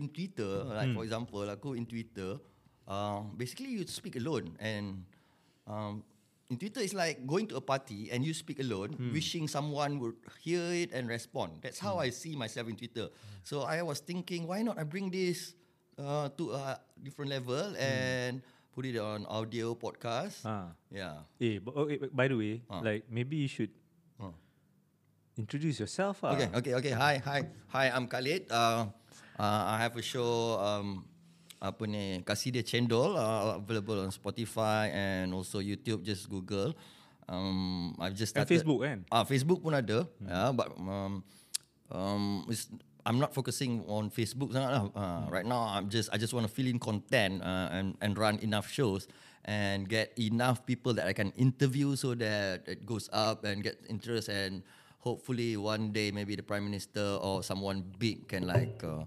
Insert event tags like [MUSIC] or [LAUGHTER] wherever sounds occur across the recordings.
in Twitter, like for example, aku in Twitter, uh, basically you speak alone and um, in Twitter it's like going to a party and you speak alone, wishing someone would hear it and respond. That's how I see myself in Twitter. So I was thinking, why not I bring this uh, to a different level and put it on audio podcast. Ah. Yeah. Eh, but, oh, eh, by the way, Ah. like maybe you should Ah. introduce yourself. ah. Okay, okay, okay. Hi, hi, hi. I'm Khalid. Uh, uh, I have a show. Um, apa ni? Kasih dia cendol. Uh, available on Spotify and also YouTube. Just Google. Um, I've just And started. Facebook kan? Ah, Facebook pun ada. Yeah, but um, um, it's, I'm not focusing on Facebook sangat lah. Uh, Right now, I'm just I just want to fill in content uh, and and run enough shows and get enough people that I can interview so that it goes up and get interest and hopefully one day maybe the prime minister or someone big can like uh,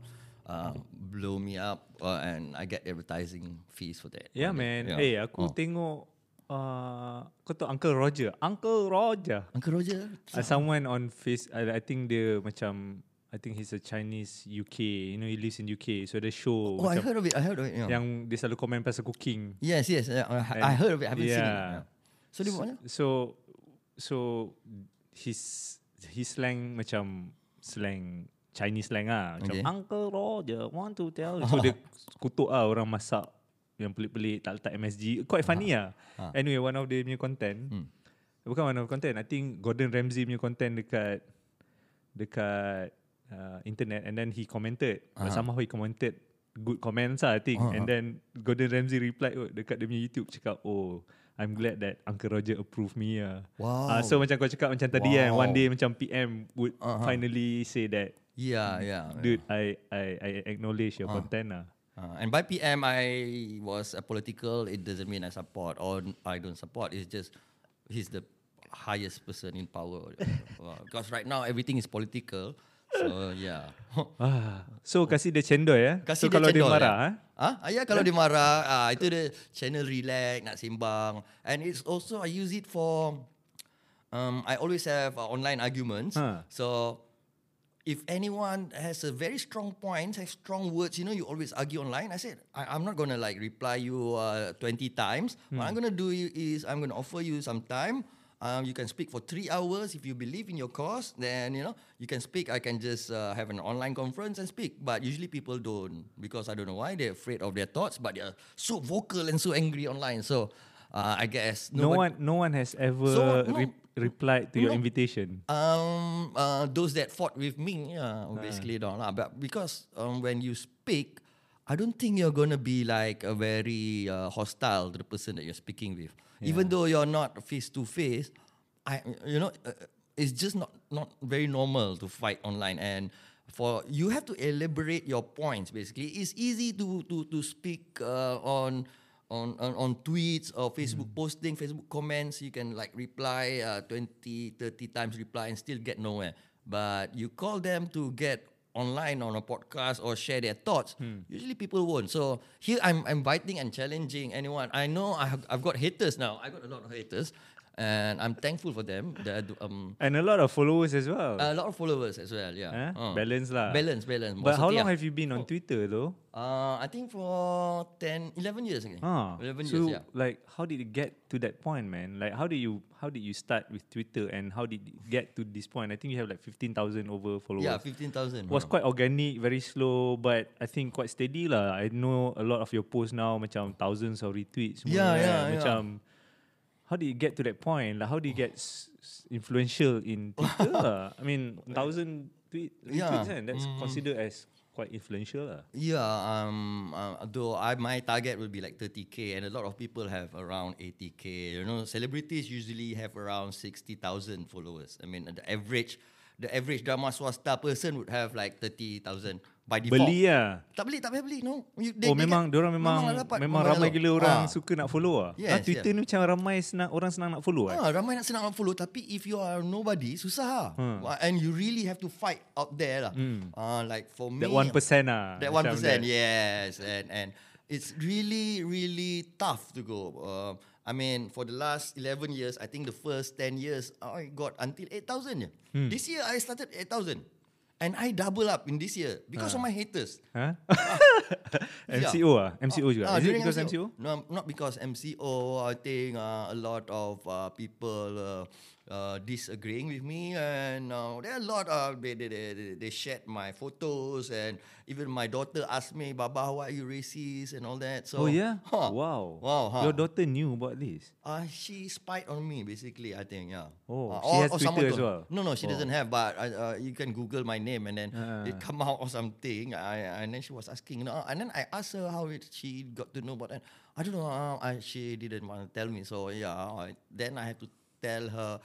uh, blow me up uh, and I get advertising fees for that. Yeah, man. Yeah. Eh, aku Oh. tengok uh, kau tahu Uncle Roger. Uncle Roger. Uncle Roger. Uh, someone on face I, I think dia macam I think he's a Chinese UK. You know he lives in UK. So the show Oh, I macam heard of it. I heard of it. Yeah. yang dia selalu komen pasal cooking. Yes, yes. uh, I, I heard of it. I haven't seen it. yeah. Yeah. So dia buat mana? So so his his slang macam slang Chinese slang ah. Macam Okay. Uncle Roger want to tell. you." [LAUGHS] So dia kutuk ah orang masak yang pelik-pelik tak letak MSG. Quite funny ah. Anyway, one of the punya content. Hmm. Bukan one of the content. I think Gordon Ramsay punya content dekat dekat uh, internet and then he commented. Uh-huh. Somehow he commented good comments lah, I think. Uh-huh. And then Gordon Ramsay replied oh, dekat dia punya YouTube cakap, oh, I'm glad that Uncle Roger approve me lah. Wow. Uh, so macam kau cakap macam tadi kan, Wow. one day macam PM would Uh-huh. finally say that, Yeah, yeah. dude, I I I acknowledge your Uh. content lah. Uh, and by PM, I was a political. It doesn't mean I support or I don't support. It's just he's the highest person in power. [LAUGHS] Uh, because right now everything is political. So [LAUGHS] yeah. Ah, so kasih dia cendol ya. so Kasih kalau dia cendol, marah ya. eh. Ah, ah, ya kalau dia marah, ah, itu dia channel relax, nak sembang. And it's also I use it for um I always have uh, online arguments. Huh. So if anyone has a very strong point, has strong words, you know, you always argue online. I said, I, I'm not gonna like reply you uh, 20 times. What I'm gonna do is I'm gonna offer you some time. Um, you can speak for three hours if you believe in your cause. Then you know you can speak. I can just uh, have an online conference and speak. But usually people don't because I don't know why they're afraid of their thoughts. But they're so vocal and so angry online. So uh, I guess No one no one has ever So, no. Re- replied to your invitation. Um, uh, those that fought with me, yeah, basically don't lah. But because um, when you speak, I don't think you're gonna be like a very uh, hostile to the person that you're speaking with. Even though you're not face to face, I, you know, uh, it's just not not very normal to fight online and. For you have to elaborate your points. Basically, it's easy to to to speak uh, on on, on on tweets or Facebook posting, Facebook comments, you can like reply uh, 20, 30 times reply and still get nowhere. But you call them to get online on a podcast or share their thoughts, usually people won't. So here I'm inviting and challenging anyone. I know I have, I've got haters now. I got a lot of haters. And I'm thankful for them. They do- um, And a lot of followers as well. a lot of followers as well. Yeah, Eh? Uh. Balance lah. balance, balance. But how long have you been on Twitter though? Uh, I think for 10, 11 years. Okay. Ah, 11 so years. Yeah. like how did it get to that point, man? Like how did you how did you start with Twitter and how did it get to this point? I think you have like fifteen thousand over followers. Yeah, 15,000. was quite organic, very slow, but I think quite steady lah. I know a lot of your posts now macam thousands of retweets. Yeah, yeah, yeah. Macam how did you get to that point? Like how did you get s- s- influential in Twitter? lah? [LAUGHS] I mean, thousand tweet Yeah. retweets kan? That's considered as quite influential lah. Yeah, um, uh, though I, my target will be like 30k, and a lot of people have around 80k. You know, celebrities usually have around 60,000 followers. I mean, the average, the average drama swasta person would have like 30,000 by default. Beli lah. Tak beli, tak payah beli. No. You, oh memang dia orang memang lah dapat, memang dah ramai gila orang Ah. suka nak follow ah. Yes, ah Twitter ni macam ramai senang orang senang nak follow ah. Ah, ramai nak senang nak follow tapi if you are nobody susah Hmm. lah. And you really have to fight out there lah. Ah, like for me That 1% ah. That one Macam percent, that. yes, and and it's really really tough to go. Uh, I mean, for the last 11 years, I think the first 10 years, I got until 8,000. je. This year, I started 8,000. And I double up in this year because of my haters. Huh? MCO ah, [LAUGHS] MCO juga. Ah, Is it because MCO? No, not because MCO. I think uh, a lot of uh, people uh, uh, disagreeing with me, and uh, there are a lot of they they, they they- they shared my photos, and even my daughter asked me, "Baba, why are you racist?" and all that. So, Oh yeah. huh. Wow. Wow, huh. Your daughter knew about this. Uh, she spied on me basically. I think yeah. Oh, Uh, she has someone Twitter as well? No, no, she Oh. doesn't have. But uh, you can Google my name and then Ah. it come out or something. I and then she was asking, you know, and then I asked her how it, she got to know about that. I don't know. Uh, I, she didn't want to tell me. So yeah, I, then I had to tell her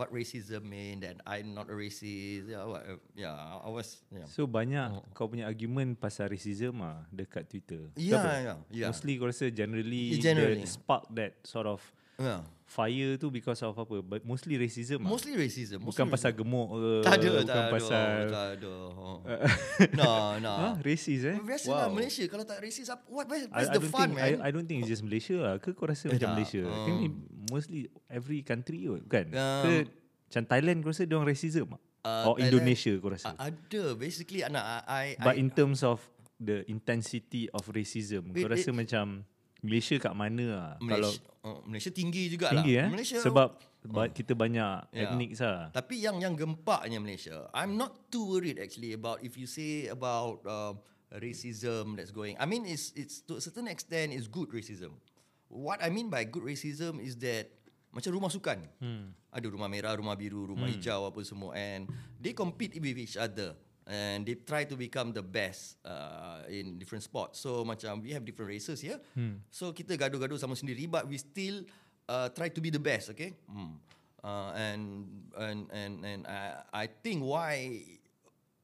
what racism mean. That I'm not a racist. Yeah, what, yeah. I was. Yeah. So banyak kau punya argument pasal racism ah dekat Twitter. Yeah, yeah, yeah. Mostly kau rasa generally, generally. the spark that sort of yeah. fire tu because of apa? But mostly racism. ah. Mostly racism. Bukan mostly pasal gemuk ke, Tak ada, bukan tak ada, pasal tak ada. Oh. [LAUGHS] no, no. Huh? Racist eh? Biasa lah Malaysia kalau tak racist apa what where's, I, I the don't fun think man? I, I don't think it's just Malaysia lah. Ke kau rasa Eh, macam tak. Malaysia? Um, Kan ni mostly every country kot, kan? Um, Ke macam Thailand kau rasa dia orang racism tak? Uh, Or Thailand- Indonesia kau rasa? A- ada basically anak I, I But I, in terms of the intensity of racism, kau It- rasa it- macam Malaysia kat mana? Kalau Malaysia, oh, Malaysia tinggi juga tinggi lah. eh? Malaysia Sebab ba- kita banyak Ya. etnik lah. Tapi yang yang gempaknya Malaysia, I'm not too worried actually about if you say about uh, racism that's going. I mean, it's it's to a certain extent it's good racism. What I mean by good racism is that macam rumah sukan. Hmm. Ada rumah merah, rumah biru, rumah hmm. hijau apa semua and they compete with each other and they try to become the best uh, in different sports. So macam we have different races here. Hmm. So kita gaduh-gaduh sama sendiri but we still uh, try to be the best, okay? Hmm. Uh, and and and and I, I think why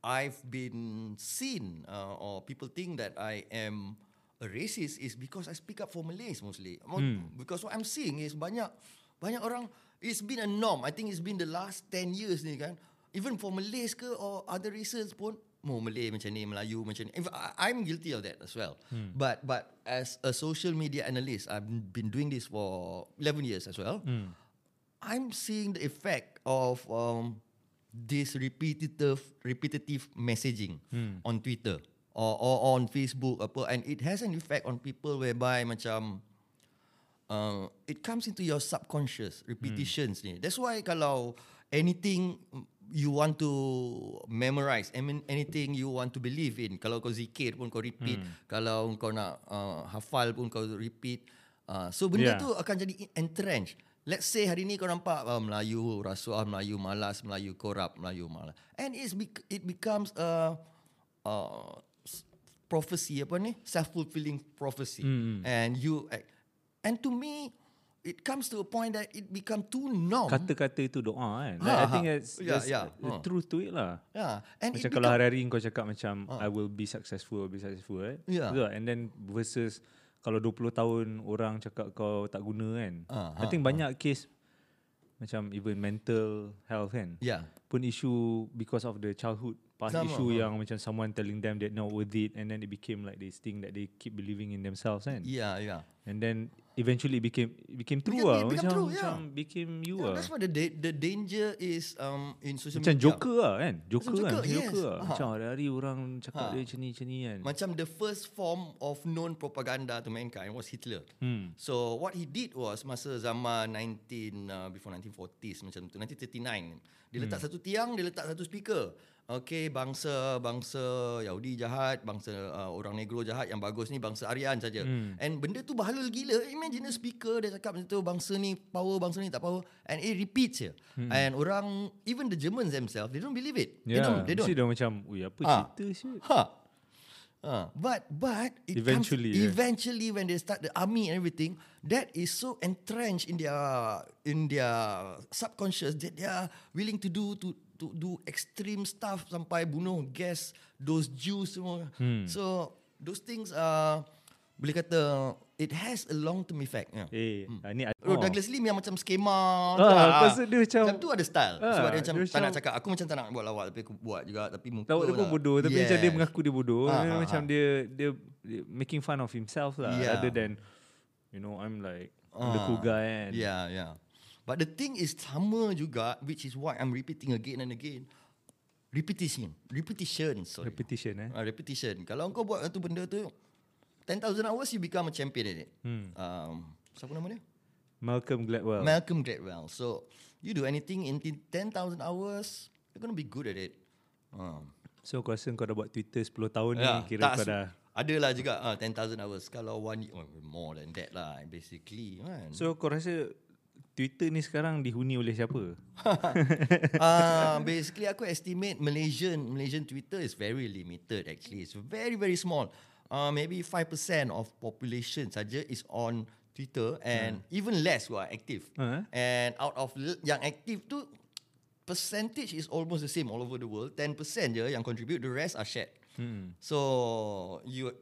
I've been seen uh, or people think that I am a racist is because I speak up for Malays mostly. Hmm. Because what I'm seeing is banyak banyak orang it's been a norm. I think it's been the last 10 years ni kan. Even for Malays ke or other races pun Oh, Malay macam ni, Melayu macam ni. Fact, I- I'm guilty of that as well. Hmm. But but as a social media analyst, I've been doing this for 11 years as well. Hmm. I'm seeing the effect of um, this repetitive repetitive messaging Hmm. on Twitter or, or on Facebook apa and it has an effect on people whereby macam uh, it comes into your subconscious repetitions ni. That's why kalau anything you want to memorize, I mean anything you want to believe in, kalau kau zikir pun kau repeat, kalau kau nak uh, hafal pun kau repeat. Uh, so benda Yeah. tu akan jadi entrenched. Let's say hari ni kau nampak uh, Melayu rasuah, Melayu malas, Melayu korup, Melayu malas. And it's bec- it becomes a uh, prophecy apa ni? Self-fulfilling prophecy. Hmm. And you act. And to me it comes to a point that it become too norm. Kata-kata itu doa kan. Ha, Like, I ha. think that's, Ya, that's ya. the Ha. truth to it lah. yeah. And Macam kalau hari-hari kau cakap macam I will be successful, will be successful right? Ya. Betul? And then versus kalau 20 tahun orang cakap kau tak guna kan. Ah, I think banyak case macam even mental health kan. Yeah. Pun issue because of the childhood past Sama, issue yang macam someone telling them that not worth it and then it became like this thing that they keep believing in themselves kan. Yeah, yeah. And then eventually it became it became true lah. become Macam, true, yeah. macam became you yeah lah. that's why the da- the danger is um in social Macam media. Joker lah kan Joker, Macam kan Joker, Macam yes. Joker lah Ha. Macam hari-hari orang cakap Ha. dia macam ni macam ni kan Macam the first form of known propaganda to mankind was Hitler. Hmm. So what he did was masa zaman 19 uh, before 1940s macam tu 1939 dia letak Hmm. satu tiang dia letak satu speaker. Okay bangsa bangsa Yahudi jahat, bangsa uh, orang negro jahat yang bagus ni bangsa Aryan saja. Hmm. And benda tu bahalul gila. Imagine a speaker dia cakap macam tu bangsa ni power bangsa ni tak power and it repeats je. And orang even the Germans themselves they don't believe it. They Hmm. Ya don't they don't. Mesti dia macam Ui apa Ha. cerita shit Ha. Uh, but but it Eventually, comes, yeah. eventually when they start the army and everything, that is so entrenched in their in their subconscious that they are willing to do to to do extreme stuff sampai bunuh gas those Jews semua. Hmm. So those things are boleh kata it has a long term effect. Yeah. Eh ah, ni Oh, Douglas Lim yang macam skema Ah, lah. pasal dia macam- Macam tu ada style Ah, Sebab dia macam dia Tak nak macam- cakap Aku macam tak nak buat lawak Tapi aku buat juga Tapi muka Tahu dia pun lah. bodoh Tapi macam dia Yes. mengaku dia bodoh Ha, dia ha, Macam ha. dia, dia Dia making fun of himself lah Yeah. Rather than You know I'm like The cool guy kan. Yeah, yeah. But the thing is sama juga, which is why I'm repeating again and again. Repetition. Repetition, sorry. Repetition eh. Uh, repetition. Kalau kau buat satu benda tu 10,000 hours you become a champion in it. Hmm. Um, siapa nama dia? Malcolm Gladwell. Malcolm Gladwell. So you do anything in 10,000 hours, you're gonna be good at it. Um, so kau rasa kau dah buat Twitter 10 tahun ni Ya, kira tak kau dah. Adalah juga uh, 10,000 hours. Kalau one year, oh, more than that lah basically. Kan? So kau rasa Twitter ni sekarang dihuni oleh siapa? uh, [LAUGHS] [LAUGHS] basically aku estimate Malaysian Malaysian Twitter is very limited actually. It's very very small. Uh, maybe 5% of population saja is on Twitter and even less who are active. Uh. And out of yang active tu percentage is almost the same all over the world. 10% je yang contribute, the rest are shared. Hmm. So you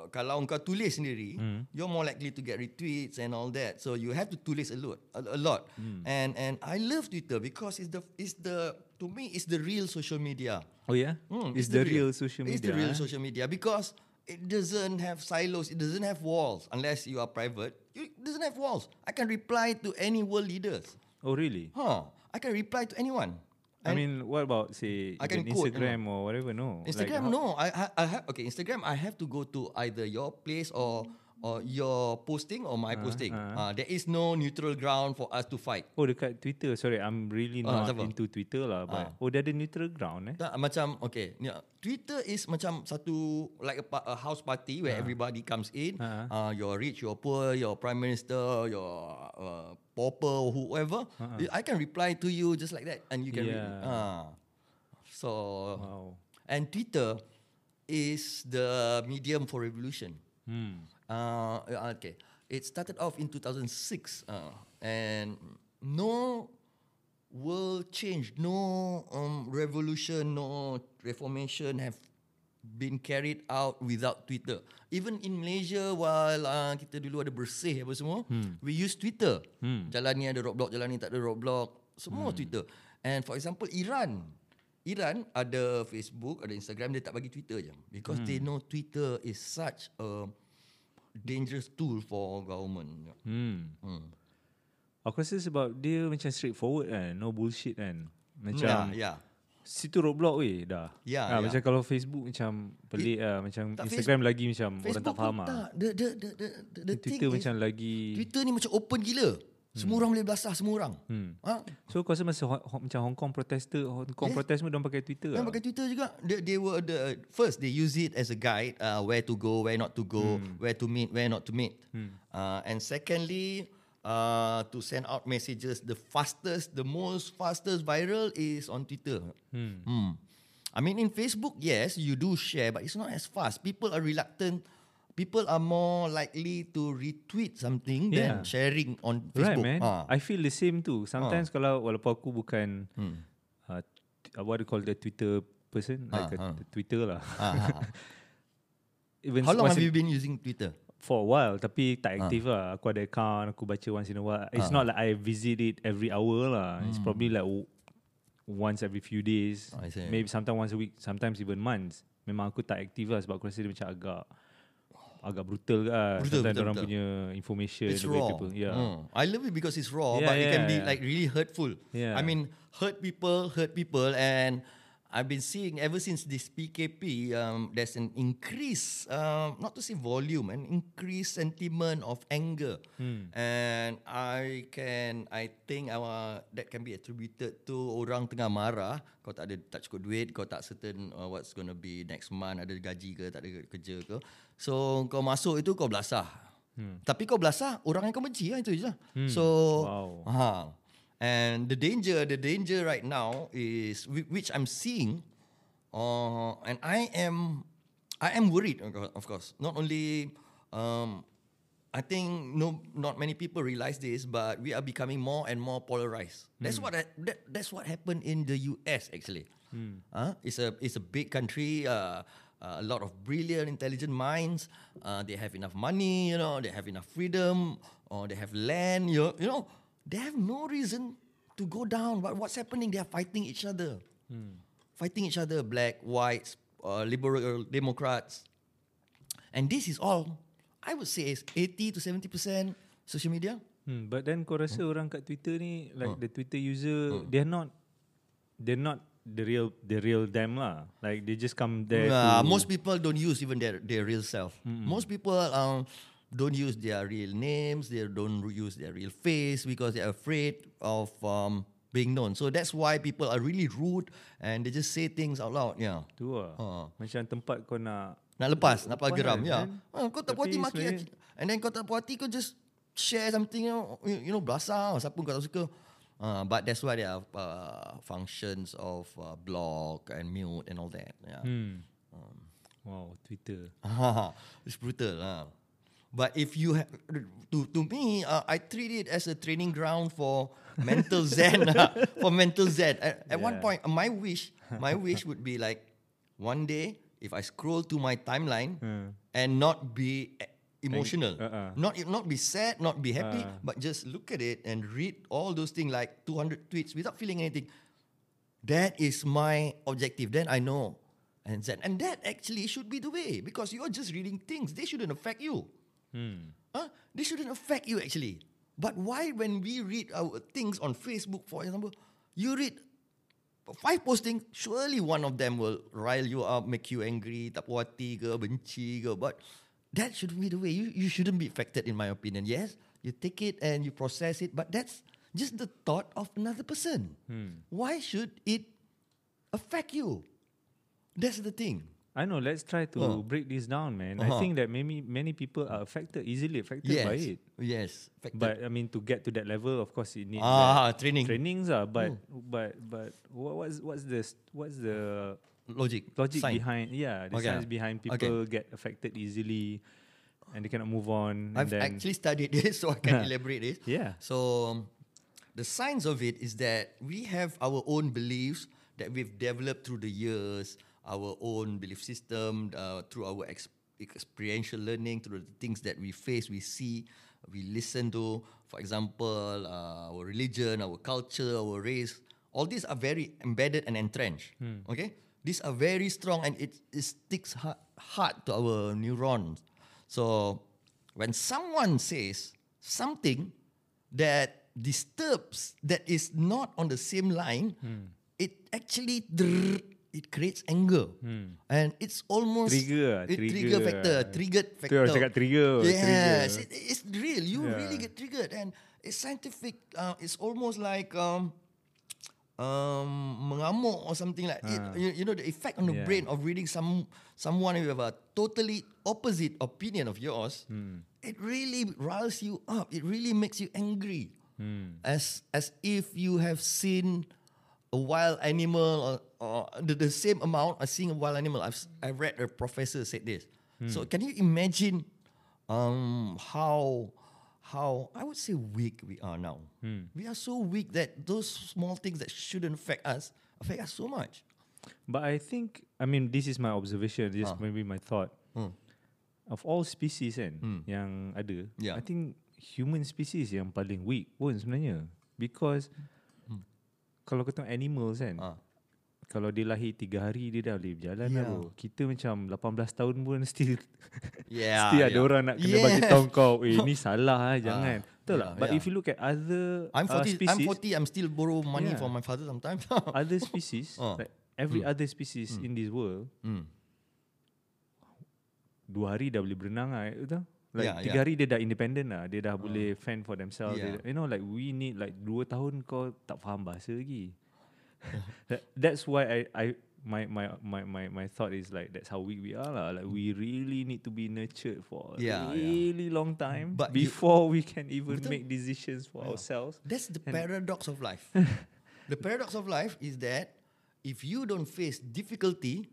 uh, kalau kau tulis sendiri, Hmm. you're more likely to get retweets and all that. So you have to tulis a lot, a, a lot. Hmm. And and I love Twitter because it's the it's the to me it's the real social media. Oh yeah? Hmm, It's the real social media. It's the real eh? social media because it doesn't have silos. It doesn't have walls unless you are private. It doesn't have walls. I can reply to any world leaders. Oh really? Huh? I can reply to anyone. I mean, what about say I can even quote, Instagram or whatever? No. Like, Instagram, how- no. I, I, I have okay. Instagram, I have to go to either your place or or your posting or my posting. Uh, there is no neutral ground for us to fight. Oh dekat Twitter. Sorry, I'm really not siapa? into Twitter lah. But oh, dia ada neutral ground eh? Tak, macam okay, ni, Twitter is macam satu like a, a house party where everybody comes in. Ah. Uh, you're rich, you're poor, your prime minister, your uh, pauper, whoever. I can reply to you just like that, and you can. Yeah. Re- uh, so Wow. and Twitter is the medium for revolution. Hmm. Uh, okay. It started off in 2006 uh, and no world change, no um, revolution, no reformation have been carried out without Twitter. Even in Malaysia while uh, kita dulu ada bersih apa semua, hmm. we use Twitter. Hmm. Jalan ni ada roadblock, jalan ni tak ada roadblock, semua hmm. Twitter. And for example Iran, Iran ada Facebook, ada Instagram, dia tak bagi Twitter je because hmm. they know Twitter is such a dangerous tool for government. Hmm. Hmm. Aku rasa sebab dia macam straightforward kan. No bullshit kan. Macam ya. situ roadblock weh dah. Ya, Ah, ya. Macam kalau Facebook macam pelik lah. Macam tak, Instagram lagi macam orang Facebook tak faham lah. tak. The, the, the, the, the, the Twitter macam is, lagi. Twitter ni macam open gila. Semua orang boleh belasah semua orang. Hmm. Ha? So kau rasa masa Hong, macam Hong Kong protester, Hong Kong Yes. protest semua dia pakai Twitter Yang lah. pakai Twitter juga. They, they were the first they use it as a guide uh, where to go, where not to go, where to meet, where not to meet. Uh, and secondly, uh, to send out messages, the fastest, the most fastest viral is on Twitter. Hmm. Hmm. I mean, in Facebook, yes, you do share, but it's not as fast. People are reluctant. People are more likely to retweet something than Yeah. sharing on Right Facebook. man. Ah. I feel the same too. Sometimes kalau walaupun aku bukan Hmm. uh, t- what do you call the Twitter person, like Ah, a. Twitter lah. Ah, ah, ah. [LAUGHS] Even How long have you been using Twitter? For a while Tapi tak aktif lah Aku ada account Aku baca once in a while It's not like I visit it Every hour lah It's probably like Once every few days Hmm. Maybe sometimes once a week Sometimes even months Memang aku tak aktif lah Sebab aku rasa dia macam agak Agak brutal kan Brutal, Sometimes betul, orang punya Information It's raw. people, Yeah Mm. I love it because it's raw, Yeah, but it can yeah, be yeah. like really hurtful. Yeah. I mean, hurt people, hurt people, and I've been seeing ever since this PKP, um, there's an increase, um, not to say volume, an increased sentiment of anger, Hmm. and I can, I think our that can be attributed to orang tengah marah, kau tak ada tak cukup duit, kau tak certain uh, what's gonna be next month, ada gaji ke, tak ada kerja ke, so kau masuk itu kau belasah. Hmm. Tapi kau belasah orang yang kau benci lah itu je. Hmm. So Wow. ha. And the danger the danger right now is whi- which I'm seeing uh, and I am I am worried of cour- of course. Not only um I think no not many people realize this but we are becoming more and more polarized. That's what I, that, that's what happened in the US actually. Uh, it's a it's a big country uh, uh, a lot of brilliant, intelligent minds. Uh, they have enough money, you know. They have enough freedom, or they have land. You, you know, they have no reason to go down. But what's happening? They are fighting each other, fighting each other. Black, whites, uh, liberal, Democrats, and this is all. I would say is eighty to seventy percent social media. Hmm, but then kau rasa orang kat Twitter ni like Hmm. the Twitter user they're not they're not the real the real them lah. Like they just come there Yeah, to most people don't use even their their real self. Most people um don't use their real names. They don't use their real face because they're afraid of um being known. So that's why people are really rude and they just say things out loud. Yeah. tu lah. Ha. Macam tempat kau nak Nak lepas, nak Lepas geram. kan, Ya. kan? Ah, kau tak puas hati Tapi maki and then kau tak puas hati kau just share something you know, you, you know belasah siapa kau tak suka. Uh, but that's why there are uh, functions of uh, block and mute and all that. Yeah. hmm. Wow, Twitter. [LAUGHS] It's brutal lah. But if you have, to to me, uh, I treat it as a training ground for mental [LAUGHS] zen. lah, for mental zen. At, at one Yeah. point, my wish, my wish would be like, one day, if I scroll to my timeline [LAUGHS] and not be emotional, uh-uh. not not be sad, not be happy, Uh. but just look at it and read all those things like 200 tweets without feeling anything. That is my objective. Then I know. And that, and that actually should be the way because you're just reading things. They shouldn't affect you. Hmm. Huh? They shouldn't affect you actually. But why when we read our things on Facebook, for example, you read five postings, surely one of them will rile you up, make you angry, tak puas hati ke, benci ke. But that shouldn't be the way. You, you shouldn't be affected in my opinion. Yes, you take it and you process it, but that's just the thought of another person. Why should it affect you? That's the thing. I know. Let's try to Oh. break this down, man. I Uh-huh. think that maybe many people are affected, easily affected Yes. by it. Yes. Affected. But I mean, to get to that level, of course, it needs ah, training. trainings. Ah, but but but what, what's what's the what's the Logic. logic behind? Yeah, the Okay. science behind people get affected easily, and they cannot move on. I've and then, actually studied [LAUGHS] this, so I can elaborate this. Yeah. So, um, the science of it is that we have our own beliefs that we've developed through the years, our own belief system, uh, through our ex- experiential learning, through the things that we face, we see, we listen to. For example, uh, our religion, our culture, our race. All these are very embedded and entrenched. Okay, these are very strong, and it, it sticks hard, hard to our neurons. So when someone says something that disturbs, that is not on the same line, it actually it creates anger, and it's almost Trigger it trigger trigger factor, triggered Tu factor. orang cakap trigger, Yes, trigger. it, it's real. You Yeah. really get triggered, and it's scientific. Uh, it's almost like um, um, mengamuk or something like it. Ah. You, you know the effect on the Yeah. brain of reading some someone who have a totally opposite opinion of yours. Hmm. It really riles you up. It really makes you angry, Hmm. as as if you have seen a wild animal or, or the, the same amount as seeing a wild animal. I've s- I read a professor said this. So can you imagine um, how how I would say weak we are now. We are so weak that those small things that shouldn't affect us affect us so much. But I think, I mean, this is my observation. This Ah. maybe my thought. Hmm. Of all species kan, Hmm. yang ada, Yeah. I think human species yang paling weak pun sebenarnya. Because kalau kau tengok animals kan, Ah. Kalau dia lahir tiga hari dia dah boleh berjalan yeah. Yeah. lah bro. Kita macam 18 tahun pun [LAUGHS] still Yeah, [LAUGHS] still ada yeah. orang nak kena bagi tahu kau, eh ni [LAUGHS] salah ah, Ah, jangan. Betul yeah, tak? But yeah. if you look at other I'm uh, 40. species, I'm 40. I'm still borrow money Yeah. from my father sometimes. other species, Ah. like every other species in this world, Hmm. dua hari dah boleh berenang lah, betul? Like Yeah, tiga yeah. hari dia dah independent lah, dia dah boleh fend for themselves. Yeah. Dia, you know, like we need like dua tahun kau tak faham bahasa lagi. That, that's why I I my my my my my thought is like that's how weak we are lah. Like we really need to be nurtured for a Yeah, yeah. really long time But you- before we can even Betul. make decisions for ourselves. That's the And- paradox of life. [LAUGHS] the paradox of life is that if you don't face difficulty,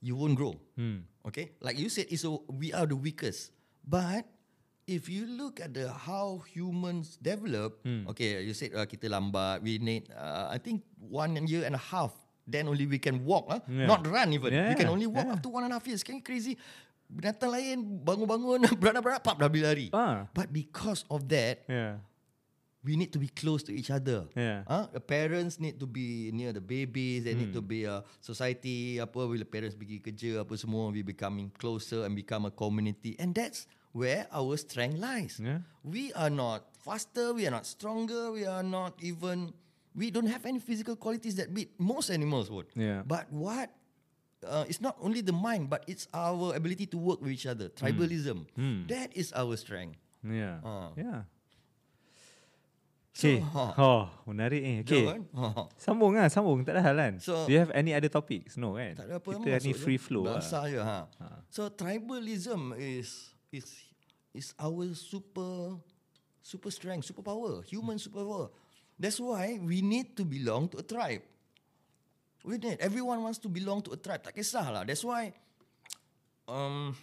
you won't grow. Hmm. Okay, like you said, it's a, we are the weakest. But if you look at the how humans develop, Hmm. okay, you said uh, kita lambat. We need, uh, I think, one year and a half. Then only we can walk, huh? Yeah. not run even. we can Yeah, only walk yeah. to one and a half years. Can you crazy? Binatang lain bangun-bangun [LAUGHS] beranak-beranak pap dah boleh lari. Ah. But because of that, Yeah. we need to be close to each other. Yeah. Huh? The parents need to be near the babies. They need to be a society. Apa bila parents pergi kerja apa semua, we becoming closer and become a community. And that's where our strength lies. Yeah. We are not faster. We are not stronger. We are not even. We don't have any physical qualities that beat most animals would. Yeah. But what? Uh, it's not only the mind, but it's our ability to work with each other. Tribalism. Hmm. That is our strength. Yeah. Ah. Yeah. So, Okay. ha. Oh, menarik ni. Okay. Betul kan? Ha. Sambung lah, sambung. Tak ada hal kan? So- Do you have any other topics? No kan? Tak ada apa Kita ni free flow lah. Bahasa je ha. So tribalism is is is our super super strength, super power, human super power. That's why we need to belong to a tribe. We need. Everyone wants to belong to a tribe. Tak kisahlah. That's why um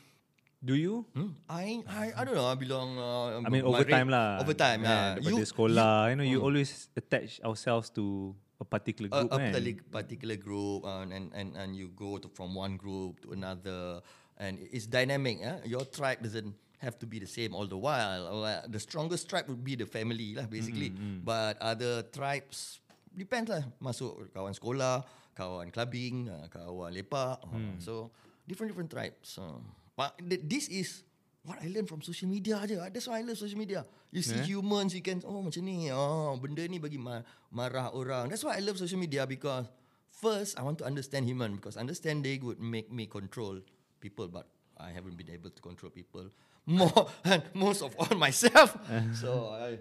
Do you? hmm, I I I don't know. I belong. Uh, I mean over time lah. Over time. Yeah, Yeah. daripada sekolah, you, know, you always attach ourselves to a particular a, group a kan? particular, particular group uh, and, and and you go to, from one group to another and it's dynamic eh? your tribe doesn't have to be the same all the while the strongest tribe would be the family lah basically Mm-hmm, but other tribes depends lah masuk kawan sekolah kawan clubbing uh, kawan lepak Hmm. so different different tribes uh. but th- this is what I learn from social media aja. That's why I love social media. You see Yeah. humans, you can oh macam ni, oh benda ni bagi ma- marah orang. That's why I love social media because first I want to understand human because understanding would make me control people, but I haven't been able to control people more [LAUGHS] and most of all myself. [LAUGHS] so I,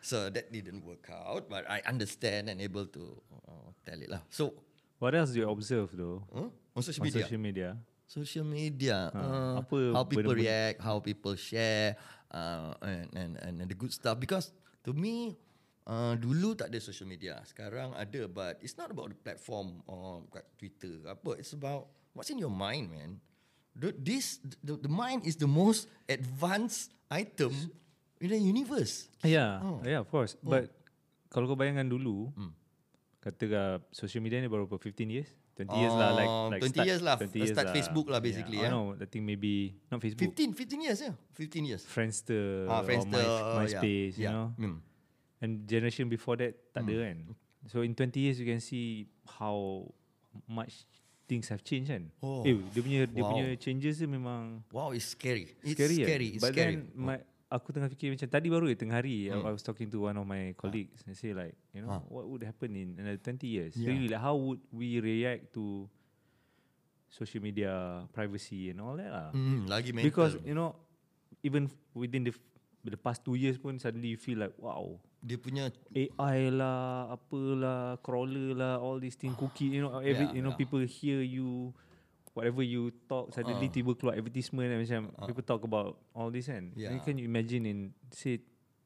so that didn't work out, but I understand and able to uh, tell it lah. So What else do you observe though? huh? on social On media. social media. Social media, uh, apa how people react, how people share, uh, and, and and the good stuff. Because to me, uh, dulu tak ada social media, sekarang ada, but it's not about the platform or kat Twitter. Apa? It's about what's in your mind, man. The, this the, the mind is the most advanced item in the universe. Yeah, Oh. yeah, of course. But kalau kau bayangkan dulu, Hmm. kata social media ni baru berapa 15 years? 20 years lah like, Oh, like 20 start, years lah, 20 start Facebook lah basically, Yeah. yeah. I know, I think maybe not Facebook. 15, 15 years, yeah. 15 years. Friendster, Ah, Friendster, or My, yeah. MySpace, you Yeah. know. Hmm. And generation before that tak ada kan. So in 20 years you can see how much things have changed kan. Oh. Eh, dia punya dia Wow. punya changes dia memang Wow, it's scary. It's scary. scary. kan? It's But scary. then my, aku tengah fikir macam tadi baru ya tengah hari I, I was talking to one of my colleagues and say like, you know, Ah. what would happen in another 20 years? Yeah. Really like how would we react to social media privacy and all that lah. Hmm, lagi mental. Because you know even within the the past two years pun suddenly you feel like wow dia punya AI lah, apalah, crawler lah, all these things, cookie, you know, every, Yeah, you know, yeah. people hear you, whatever you talk, suddenly Uh. tiba keluar advertisement and macam people talk about all this kan. Yeah. Yeah. Can you imagine in say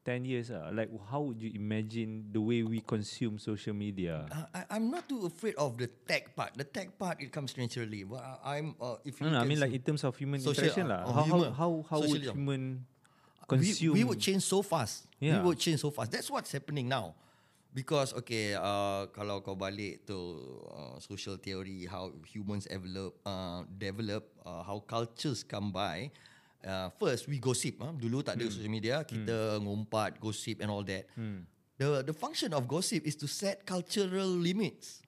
10 years ah, like how would you imagine the way we consume social media? Uh, I, I'm not too afraid of the tech part. The tech part it comes naturally. But I- I'm uh, if you No, no, I mean like in terms of human Social- interaction uh, lah. How, how human. how how would Socialism. human consume? we would change so fast. Yeah. We would change so fast. That's what's happening now. Because okay, uh, kalau kau balik to uh, social theory, how humans develop, uh, develop, uh, how cultures come by. Uh, first we gossip. Huh? Dulu tak ada social media, kita ngumpat, gossip and all that. The the function of gossip is to set cultural limits.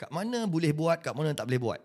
Kat mana boleh buat, kat mana tak boleh buat.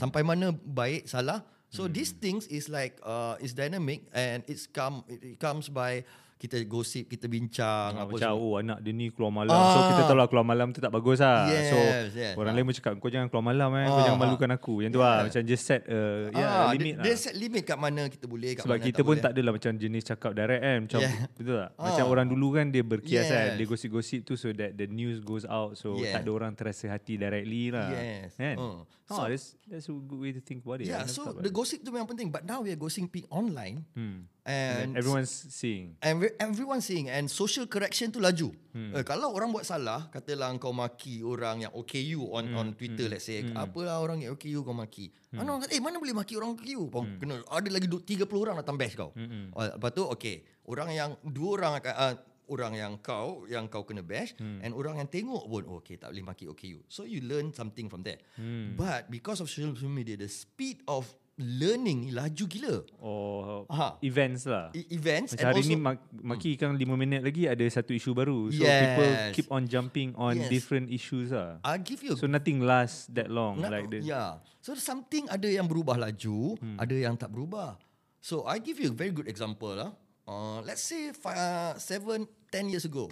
Sampai mana baik, salah. So these things is like uh, is dynamic and it's come it, it comes by kita gosip, kita bincang Ah, apa macam semua. oh anak dia ni keluar malam So kita tahu lah keluar malam tu tak bagus lah Yes, So yes. orang Ah. lain pun cakap Kau jangan keluar malam eh Kau Ah, jangan ah. malukan aku Yang tu lah Macam just set a yeah, ah, limit dia, lah dia set limit kat mana kita boleh, kat Sebab mana kita tak pun boleh. tak adalah macam jenis cakap direct kan Macam Yeah. betul tak Macam Ah. orang dulu kan dia berkias kan Yes. Dia gosip-gosip tu so that the news goes out So Yeah. tak ada orang terasa hati directly lah Yes. Kan Uh. Oh, So- that's, that's a good way to think about it Yeah, so the gossip tu memang penting. But now we are gossiping online. Hmm. And it. Everyone's seeing And we- everyone seeing and social correction tu laju. Hmm. Uh, kalau orang buat salah, katalah kau maki orang yang OKU on Hmm. on Twitter let's say, apalah orang yang OKU kau maki. Mana orang kata, eh mana boleh maki orang OKU? Kau Hmm. kena ada lagi du- 30 orang datang bash kau. Oh, lepas tu okay, orang yang dua orang akan uh, orang yang kau yang kau kena bash Hmm. and orang yang tengok pun oh, okay tak boleh maki OKU. So you learn something from there. Hmm. But because of social media the speed of learning ni laju gila. Or Ha. events lah. E- events Macam and hari also ni mak, maki kan 5 minit lagi ada satu isu baru. So people Yes. keep on jumping on Yes. different issues lah. I give you So nothing lasts that long Nak- like the Yeah. So something ada yang berubah laju, hmm. ada yang tak berubah. So I give you a very good example lah. Uh, let's say five, uh, seven, ten years ago.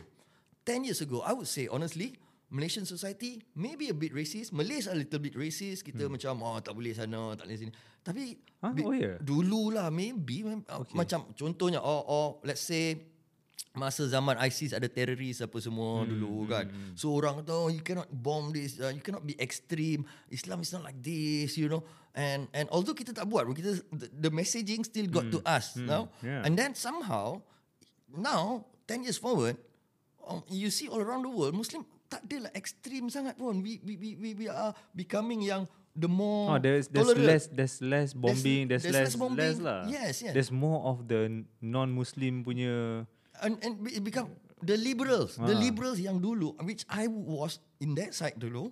Ten years ago, I would say honestly, Malaysian society maybe a bit racist. Malays are a little bit racist. Kita hmm. macam oh tak boleh sana, tak boleh sini. Tapi Huh? Oh, yeah? dulu lah maybe uh, Okay. macam contohnya oh oh let's say masa zaman ISIS ada teroris apa semua hmm, dulu kan. So orang kata oh, you cannot bomb this, uh, you cannot be extreme. Islam is not like this, you know. And and although kita tak buat, kita the, the messaging still got to us, now. yeah. And then somehow now 10 years forward, um, you see all around the world Muslim tak ada lah extreme sangat pun. We we we we, we are becoming yang the more Oh, there's there's tolerant. less there's less bombing, there's, there's less less bombing. less lah. Yes, yes. There's more of the non-Muslim punya and and it become the liberals the Ah. liberals yang dulu which I was in that side dulu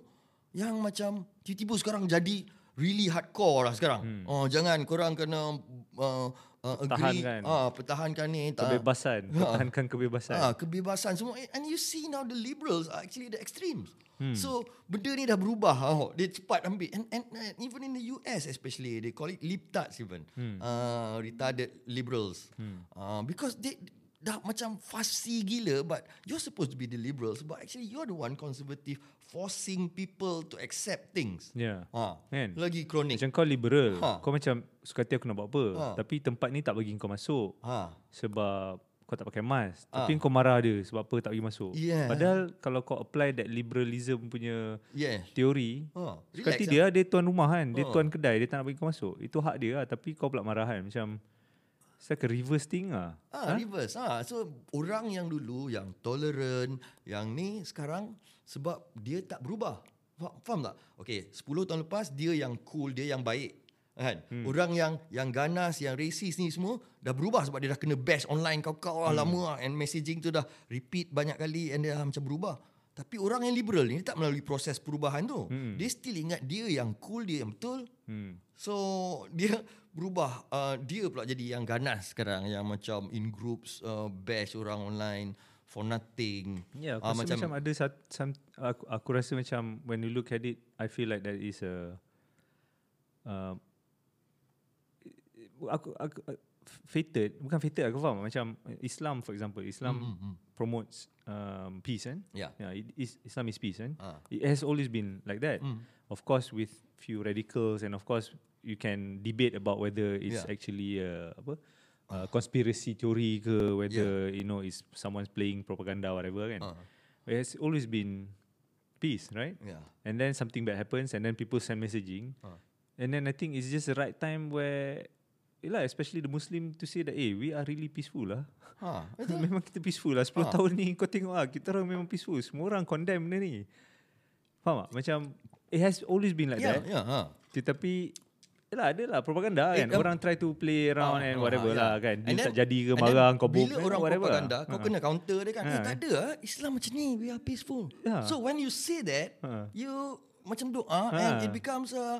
yang macam tiba-tiba sekarang jadi really hardcore lah sekarang hmm. oh jangan korang kena uh, uh, agree Pertahankan. ah pertahankan ni tak kebebasan, pertahankan kebebasan. Ah, kebebasan semua and you see now the liberals are actually the extremes. Hmm. So benda ni dah berubah. Oh, dia cepat ambil and, and, and even in the US especially they call it libtards even. Hmm. Uh, retarded liberals. Hmm. Uh, because they dah macam fussy gila but you're supposed to be the liberals but actually you're the one conservative forcing people to accept things. Yeah. Ha. Kan? Lagi kronik. Macam kau liberal, Ha. kau macam suka hati aku nak buat apa, Ha. tapi tempat ni tak bagi kau masuk Ha. sebab kau tak pakai mask. Ah. Tapi kau marah dia sebab apa tak bagi masuk. Yeah. Padahal kalau kau apply that liberalism punya Yeah. teori, Ha. suka hati dia dia tuan rumah kan, dia Ha. tuan kedai, dia tak nak bagi kau masuk. Itu hak dia lah, tapi kau pula marah kan. Macam it's like a reverse thing lah. Ah, reverse. Ah, so orang yang dulu yang tolerant, yang ni sekarang sebab dia tak berubah. Fa- Faham tak? Okay, 10 tahun lepas dia yang cool, dia yang baik. Kan? Hmm. Orang yang yang ganas, yang racist ni semua dah berubah sebab dia dah kena bash online kau-kau lah lama lah. and messaging tu dah repeat banyak kali and dia dah macam berubah. Tapi orang yang liberal ni tak melalui proses perubahan tu. Hmm. Dia still ingat dia yang cool, dia yang betul. Hmm. So dia berubah uh, dia pula jadi yang ganas sekarang yang macam in groups uh, bash orang online for nothing. Ya, Ah, aku rasa macam, macam ada sat, some, aku, aku rasa macam when you look at it, I feel like that is a uh, aku aku uh, fated bukan fated aku faham macam Islam for example Islam Mm, mm, mm. Promotes um, peace kan Yeah. yeah it is, Islam is peace kan Ah. it has always been like that Mm. of course with few radicals and of course you can debate about whether it's Yeah. actually uh, apa uh, conspiracy theory ke whether you know is someone's playing propaganda whatever kan Ah. it has always been peace right Yeah. and then something bad happens and then people send messaging Ah. and then I think it's just the right time where Yelah, especially the Muslim to say that, eh, we are really peaceful lah. Ha, [LAUGHS] memang kita peaceful lah. 10 Ah. tahun ni kau tengok lah, kita orang memang peaceful. Semua orang condemn benda ni. Faham tak? Macam, it has always been like Ya, that. ya, ha. Tetapi, yelah ada lah propaganda Eh, kan. um, Orang try to play around Ah, and ah, whatever ah, lah yeah. kan. Dia then- tak jadi ke marah kau Bila orang whatever propaganda, lah. kau Ah. kena counter dia kan. Eh, Ha. tak ada ah. Islam macam ni, we are peaceful. Yeah. So when you say that, Ha. you macam doa Ha. and it becomes a,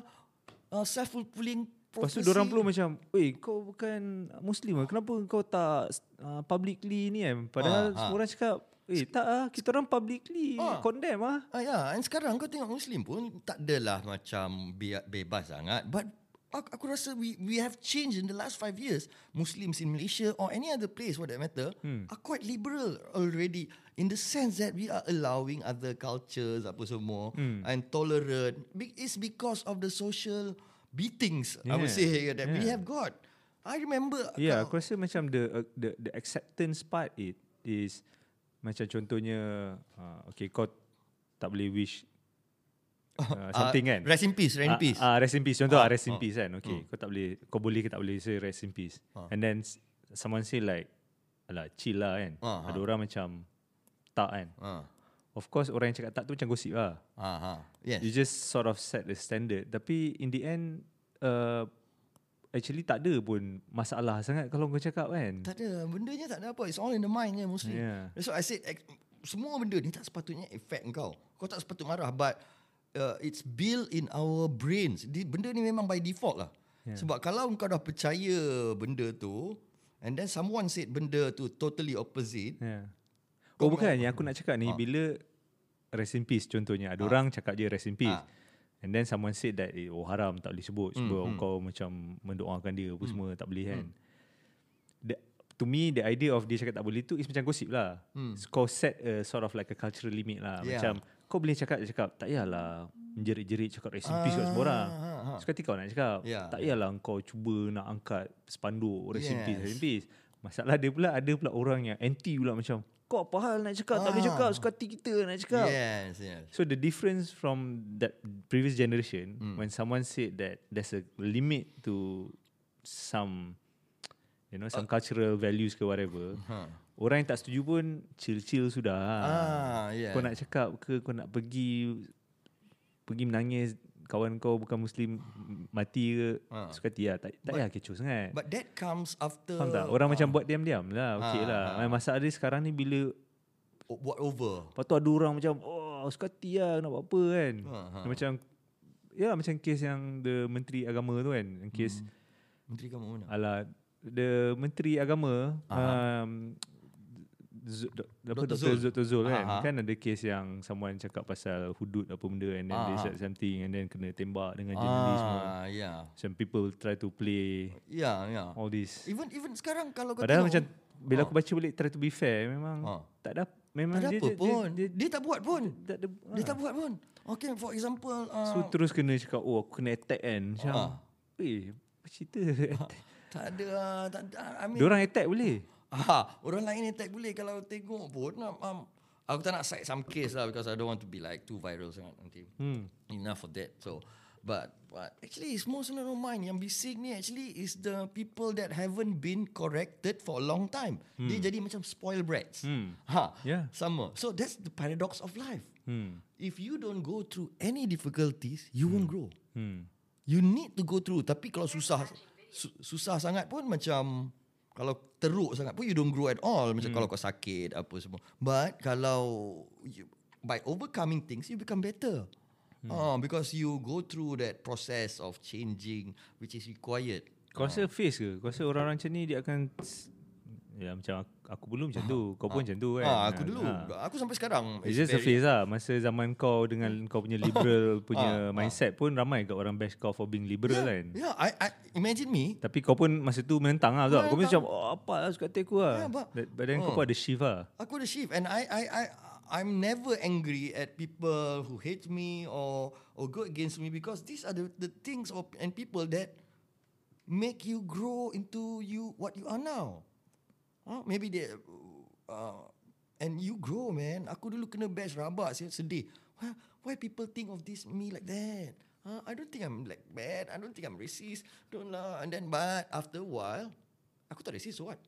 a self-fulfilling Lepas tu prophecy. orang perlu macam, weh kau bukan Muslim lah. Kenapa kau tak uh, publicly ni kan? Padahal Ah, ah. semua orang cakap, eh tak ah, kita orang publicly Ah. condemn ah. Ah, ya, and sekarang kau tengok Muslim pun tak adalah macam be- bebas sangat. But aku, aku rasa we we have changed in the last five years. Muslims in Malaysia or any other place for that matter Hmm. are quite liberal already in the sense that we are allowing other cultures apa semua Hmm. and tolerant. It's because of the social beatings I would Yeah, say that we yeah. have got. I remember yeah, kau- aku rasa macam the uh, the the acceptance part it is macam contohnya uh, okay kau tak boleh wish [LAUGHS] uh, something kan. Rest in peace, rest in Ah, peace. Ah, rest in peace. Contoh Ah, ah, rest in ah, peace kan. Okay, kau tak boleh kau boleh ke tak boleh say rest in peace. Ah. And then someone say like alah chill lah kan. Ah, Ada ah. orang macam tak kan. Ah, Of course orang yang cakap tak tu macam gosip lah. ah, ah. Yes. You just sort of set the standard. Tapi in the end uh, actually tak ada pun masalah sangat kalau kau cakap kan. Tak ada, bendanya tak ada apa. It's all in the mind je Muslim. Yeah. That's why I said semua benda ni tak sepatutnya effect kau. Kau tak sepatut marah but uh, it's built in our brains. Di, benda ni memang by default lah. Yeah. Sebab kalau kau dah percaya benda tu and then someone said benda tu totally opposite. Yeah. Oh bukan yang aku nak cakap ni Ah. bila rest in peace contohnya ada orang cakap je rest in peace. Ah. And then someone said that eh, oh haram tak boleh sebut sebab Hmm, kau macam mendoakan dia apa semua tak boleh kan. The, to me the idea of dia cakap tak boleh tu is macam gosip lah. Hmm. So, kau set a sort of like a cultural limit lah. Yeah. Macam kau boleh cakap cakap tak payahlah menjerit-jerit cakap rest in peace kat semua orang. Ah, ah. Sekali kau nak cakap Yeah. tak payahlah kau cuba nak angkat spanduk rest in peace rest in Yes. peace. Masalah dia pula ada pula orang yang anti pula macam kau apa hal nak cakap tak boleh Ah. cakap suka hati kita nak cakap. Yes, yes. So the difference from that previous generation Hmm. when someone said that there's a limit to some you know some cultural values ke whatever. Huh. Orang yang tak setuju pun chill-chill sudah. Ah, yeah. Kau nak cakap ke kau nak pergi pergi menangis kawan kau bukan muslim mati ke Ah. suka hati lah. Tak, tak payah kecoh sangat. But that comes after Faham tak? Orang ah, macam buat diam-diam lah. Okey Ah, lah. ah. Masalah dia sekarang ni bila o- buat over. Lepas tu ada orang macam Oh suka hati lah Nak buat apa kan Ha, ha. Macam Ya macam kes yang The Menteri Agama tu kan Kes Menteri kamu mana? Alah The Menteri Agama Aha. um, apa, Dr. Zul. Dr. Zul kan Aha. Kan ada kes yang Someone cakap pasal Hudud apa benda And then they Aha. said something And then kena tembak Dengan jurnalis semua Ah, yeah. Macam people try to play Yeah, yeah. All this Even even sekarang kalau kau Padahal macam Bila Ah. aku baca balik Try to be fair Memang Ah. Tak ada Memang tak ada dia, apa dia, pun. dia, Dia, tak buat pun. tak ada, Dia ah. tak buat pun. Okay, for example, uh, So terus kena cakap Oh aku kena attack kan Macam Ah. Eh apa cerita [LAUGHS] tak ada, ah, tak ada. I mean, Diorang attack boleh Ah, orang lain ni tak boleh kalau tengok pun. Um, um, aku tak nak cite some case lah because I don't want to be like too viral sangat nanti. hmm. Enough of that. So, but but actually it's most not mind yang bising ni actually is the people that haven't been corrected for a long time. Dia jadi macam spoiled brats. Hmm. Ha, Yeah. sama. So that's the paradox of life. Hmm. If you don't go through any difficulties, you won't grow. Hmm. You need to go through. Tapi kalau susah su- susah sangat pun macam kalau teruk sangat pun you don't grow at all. Macam kalau kau sakit apa semua. But kalau you, by overcoming things you become better. Oh, because you go through that process of changing which is required. Kau rasa face ke Kau rasa orang-orang macam ni Dia akan Ya macam aku, aku belum macam tu Kau pun macam tu kan Ah, aku dulu. Ah. Aku sampai sekarang. It's just a phase lah Masa zaman kau Dengan kau punya liberal [LAUGHS] Punya Ah, mindset pun Ramai kat orang bash kau For being liberal yeah, kan Yeah, I, I imagine me. Tapi kau pun masa tu menentang lah betul? Kau pun Menentang. macam Oh apa lah suka hati aku lah Yeah, but- then kau Oh. pun ada shift lah Aku ada shift and I I I I'm never angry at people who hate me or or go against me because these are the the things of and people that make you grow into you what you are now. Huh? Maybe they uh, and you grow man. Aku dulu kena bash rabak saya sedih. Why, why people think of this me like that? Huh? I don't think I'm like bad. I don't think I'm racist. Don't lah. And then but after a while, aku tak racist so what?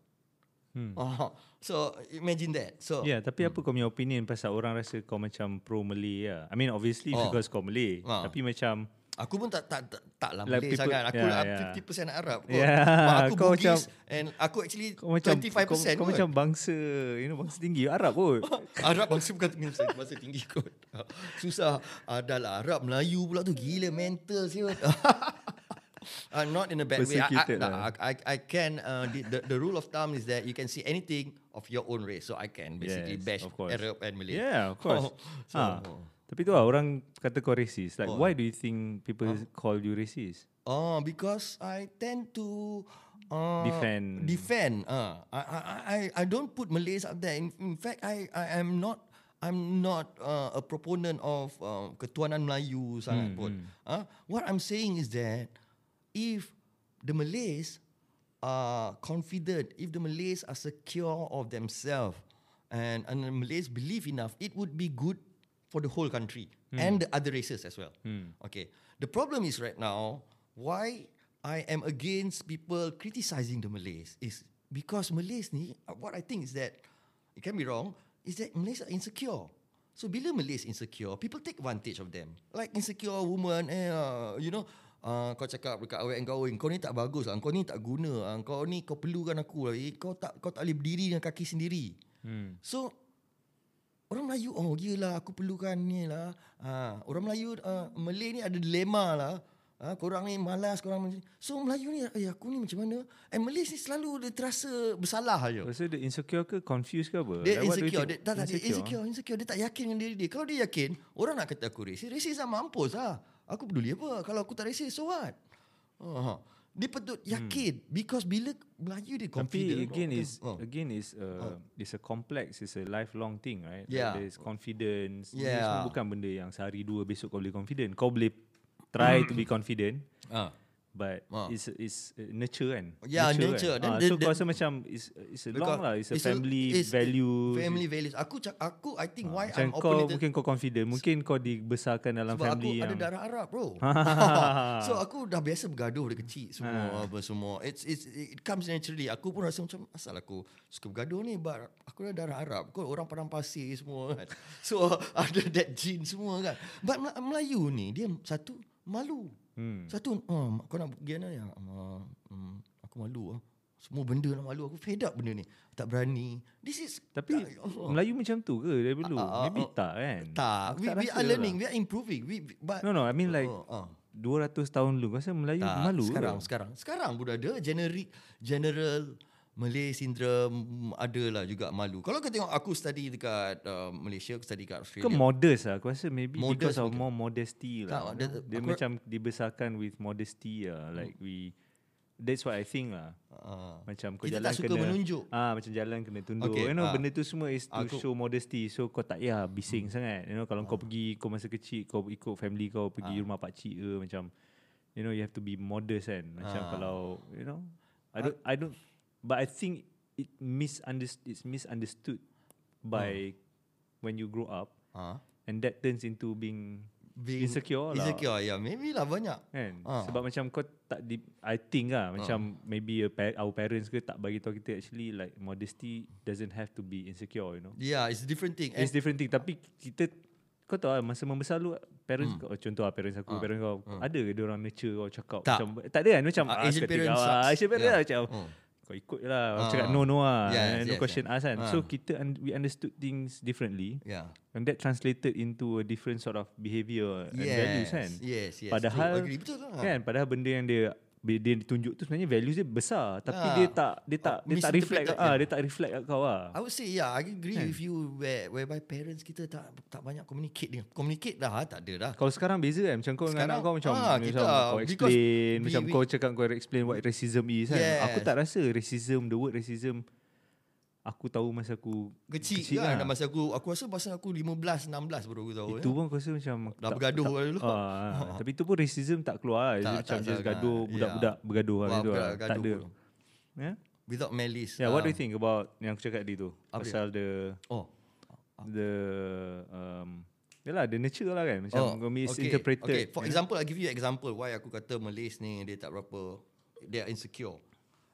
Hmm. Oh, [LAUGHS] so imagine that. So Ya, yeah, tapi apa kau punya opinion pasal orang rasa kau macam pro Malay lah? I mean obviously Oh. because kau Malay, Ah. tapi macam aku pun tak tak tak, tak lah Like Malay people- sangat. Aku yeah, lah yeah. 50% Arab. kot. Yeah, aku kau Bugis macam- and aku actually kau macam 25% kau, kau kot. macam bangsa, you know bangsa tinggi Arab pun. [LAUGHS] Arab bangsa bukan tinggi bangsa tinggi kot. [LAUGHS] Susah. Adalah Arab Melayu pula tu gila mental siot. Uh, [LAUGHS] not in a bad way. I, I, lah. I, I can. Uh, the, the the rule of thumb is that you can see anything of your own race. So I can basically Yes, bash. Arab and Malay. Yeah, of course. Oh, so, Ah. Tapi tu lah orang kata kau racist. Like Oh. why do you think people call you racist? Oh, because I tend to uh, Defend. Defend. Uh, I, I I I don't put Malays up there. In, in fact, I I am not. I'm not uh, a proponent of uh, ketuanan Melayu sangat Hmm, pun. Uh, what I'm saying is that if the Malays are confident, if the Malays are secure of themselves, and, and the Malays believe enough, it would be good for the whole country and the other races as well. Okay. The problem is right now, why I am against people criticizing the Malays is because Malays ni, uh, what I think is that, it can be wrong, is that Malays are insecure. So bila Malays insecure, people take advantage of them. Like insecure woman, eh, uh, you know, uh, kau cakap dekat awet kau, "Oi, kau ni tak bagus lah, kau ni tak guna, ah, kau ni kau perlukan aku lah, eh, kau tak kau tak boleh berdiri dengan kaki sendiri. Hmm. So orang Melayu oh yelah aku perlukan ni lah. Ha, orang Melayu uh, Malay ni ada dilema lah. Ah, korang ni malas, korang macam So Melayu ni, eh aku ni macam mana? And Malay ni selalu dia terasa bersalah je. Rasa dia insecure ke confused ke apa? Dia Like, insecure. Dia, tak, tak, dia insecure. insecure. Dia tak yakin dengan diri dia. Kalau dia yakin, orang nak kata aku racist. Racist lah mampus lah. Aku peduli apa? Kalau aku tak racist, so what? Uh, dia patut yakin. Because bila Melayu dia confident. Tapi again oh, is oh. again is uh, it's a complex, it's a lifelong thing, right? Yeah. Like there's confidence. Yeah. semua bukan benda yang sehari dua besok kau boleh confident. Kau boleh try to be confident, Ah. But Ah. it's it's uh, nurture kan. Yeah, nurture. Kan? Then Ah, the- so the- kau rasa macam it's it's a long lah. It's a family it's value. Family values. Aku aku I think why Macam I'm kau open mungkin kau confident, mungkin kau dibesarkan dalam sebab family aku ada yang darah Arab bro. [LAUGHS] [LAUGHS] so aku dah biasa bergaduh dari kecil Ha. semua apa semua. It's it's it comes naturally. Aku pun rasa macam asal aku suka bergaduh ni but aku dah darah Arab. Kau orang padang pasir semua kan. [LAUGHS] So ada that gene semua kan. But Mel- Melayu ni dia satu malu. Hmm. Satu oh, kau nak pergi mana ya? Uh, um, aku malu ah. Semua benda nak malu aku fed up benda ni. Tak berani. This is Tapi Allah. Melayu macam tu ke dari dulu? Ah, ah, Maybe ah, tak kan? tak. Aku We, we rasa are lah. learning, we are improving. We, we- but No no, I mean like Oh, ah. 200 tahun dulu kau Melayu Tak, malu sekarang, ke? sekarang. Sekarang pun ada generic general Malay syndrome ada lah juga malu. Kalau kau tengok aku study dekat uh, Malaysia, aku study dekat Australia. modest lah Aku rasa maybe Modest Because of more modesty lah. Tak, dia- Dia macam dibesarkan with modesty lah Like we That's what I think lah. Uh, Macam kau kita jalan tak suka kena menunjuk. Ah Macam jalan kena tunduk. Okay, You know ah. benda tu semua is to Aku- show modesty. So kau tak payah bising sangat. You know kalau kau pergi Kau masa kecil Kau ikut family kau Pergi rumah pakcik ke Macam You know you have to be modest kan. Macam Ah. kalau You know I don't I don't But I think It misunderstood It's misunderstood By When you grow up uh, And that turns into being being Insecure lah. Insecure. Yeah, maybe lah banyak. Kan Ah. Sebab macam kau tak di, I think lah Macam maybe a pa- our parents ke Tak bagi tahu kita Actually like Modesty doesn't have to be insecure you know Yeah, it's a different thing. It's different thing Tapi kita Kau tahu lah Masa membesar lu Parents kau Contoh lah parents aku Parents kau Ada ke dia orang nurture kau cakap Tak. macam, Tak ada kan Macam Ah, ah, Asian parents sucks. Asian parents Yeah. lah macam Hmm. Kau ikut je lah Ah. cakap no no lah Yes, No yes, question yes. us kan Ah. So kita un- We understood things differently Yeah. And that translated into a different sort of behaviour and values kan. yes, yes, Padahal true, agree. Betul lah. Kan padahal benda yang dia dia ditunjuk tu sebenarnya values dia besar tapi Ah. dia tak dia tak Oh, dia tak reflect ah yeah. dia tak reflect kat kau ah. I would say yeah, I agree Kan? with you where whereby parents kita tak tak banyak communicate dengan communicate dah tak ada dah. Kalau sekarang beza kan Macam kau dengan anak kau Macam, ah, macam kita, kau explain we- Macam we- kau cakap Kau explain what racism is kan Aku Yes. tak rasa racism The word racism Aku tahu masa aku Kecil, Kecil kan lah. masa aku aku rasa masa aku 15 16 baru aku tahu. Itu ya. pun aku rasa macam dah tak- bergaduh tak- dulu. Ah, Tapi itu pun racism tak keluar lah. Tak, Macam tak just gaduh Ya. Budak-budak bergaduh lah Wah, gitu lah. Tak ada pun. Ya Without malice. Yeah, what do Ah. you think about yang aku cakap tadi tu? Apa dia? Pasal the Oh. the um yalah the nature lah kan macam Oh, misinterpreted. Okay, okay. For example, I give you example why aku kata Malays ni dia tak berapa they are insecure.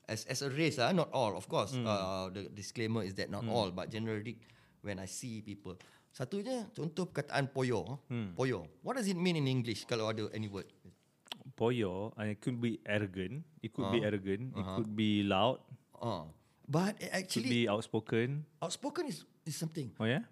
As as a race ah, not all, of course. Hmm. Uh, the disclaimer is that not all, but generally when I see people. Satunya contoh perkataan poyo. Hmm. Poyo. What does it mean in English kalau ada any word? Poyo, uh, it could be arrogant, it could be Uh-huh. arrogant, it Uh-huh. could be loud, Uh. But it could actually be outspoken. outspoken is, is something. Oh yeah?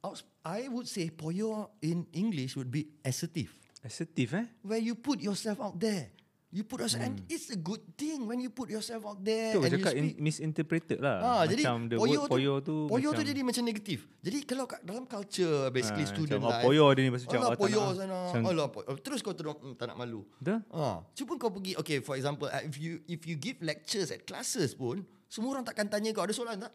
Outs- I would say poyo in English would be assertive. Assertive eh? Where you put yourself out there. You put yourself, and it's a good thing when you put yourself out there Tu and you cakap in, speak. misinterpreted lah. Ah, jadi macam the poyo word poyo tu, poyo macam, tu jadi macam negatif. Jadi kalau kat dalam culture basically Ah, student macam, oh, life. poyo dia ni, macam, Alah, oh, poyo sana. Alah, po- terus kau terus mm, tak nak malu. Ah, cuba kau pergi okay for example if you if you give lectures at classes pun semua orang takkan tanya kau ada soalan tak?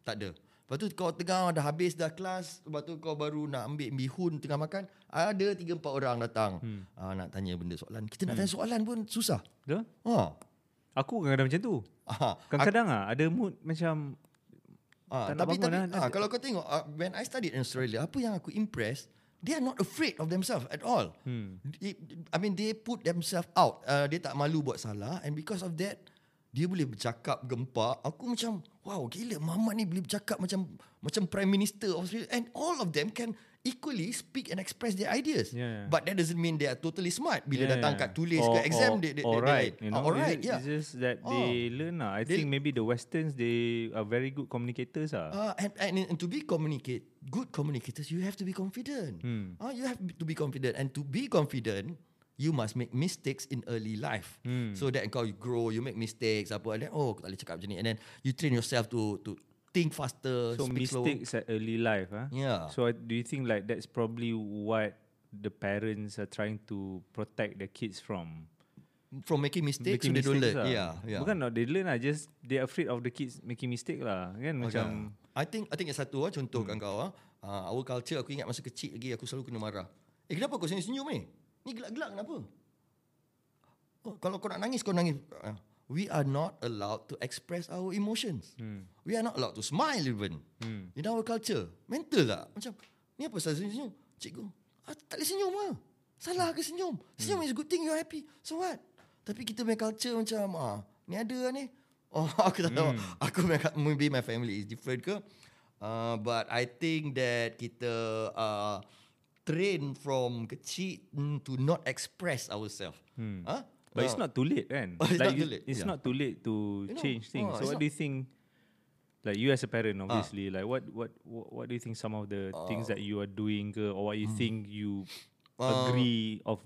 Tak ada. Lepas tu kau tengah dah habis dah kelas, lepas tu kau baru nak ambil bihun tengah makan, ada 3 4 orang datang. Hmm. Ah, nak tanya benda soalan. Kita nak tanya soalan pun susah. Betul? Ha. Aku kadang-kadang macam tu. Ah, Kadang-kadang ah ada mood macam Ah, Tak tapi tapi lah. ah, kalau kau tengok uh, when I studied in Australia, apa yang aku impressed, they are not afraid of themselves at all. Hmm. They- I mean they put themselves out. Uh, dia tak malu buat salah and because of that dia boleh bercakap gempak. Aku macam wow gila Muhammad ni boleh bercakap macam macam prime minister of Australia and all of them can equally speak and express their ideas. Yeah. But that doesn't mean they are totally smart. Bila Yeah, datang kat tulis Or- ke exam or- they, they, or they, right, they, you ah, know, alright, yeah. it's just that Oh. they learn lah. I They- think maybe the Westerns they are very good communicators ah. Uh, and, and, and to be communicate, good communicators, you have to be confident. Hmm. Uh, you have to be confident, and to be confident, you must make mistakes in early life. Hmm. So that kau you grow, you make mistakes apa and then oh aku tak boleh cakap macam ni and then you train yourself to to think faster, So speak slow. mistakes at early life, huh? Yeah. So do you think like that's probably what the parents are trying to protect their kids from? From making mistakes, Making so they don't mistakes learn. lah. Yeah, yeah. Bukan not they learn lah, just they afraid of the kids making mistake lah. Kan macam I think I think yang satu ah contoh Hmm. kan kau ah. Uh, our culture aku ingat masa kecil lagi aku selalu kena marah. Eh kenapa kau senyum-senyum ni? Ni gelak-gelak kenapa? Oh, kalau kau nak nangis kau nangis. Uh, we are not allowed to express our emotions. Hmm. We are not allowed to smile even. Hmm. In our culture. Mental tak? Macam ni apa pasal senyum-senyum? Cikgu, ah, tak boleh senyum ah. Salah ke senyum? Senyum is a good thing you're happy. So what? Tapi kita punya culture macam ah, ni ada lah ni. Oh, [LAUGHS] aku tak tahu. Aku punya- maybe my family is different ke. Uh, but I think that kita uh, train from kecil mm, to not express ourselves. Hmm. Huh? But it's Uh, not too late kan? [LAUGHS] Oh, it's like not too late, It's yeah. not too late to You know, change things. oh, so what do you think? Like you as a parent, obviously, like what what what, what do you think some of the things that you are doing, ke, or what you think you Uh, agree of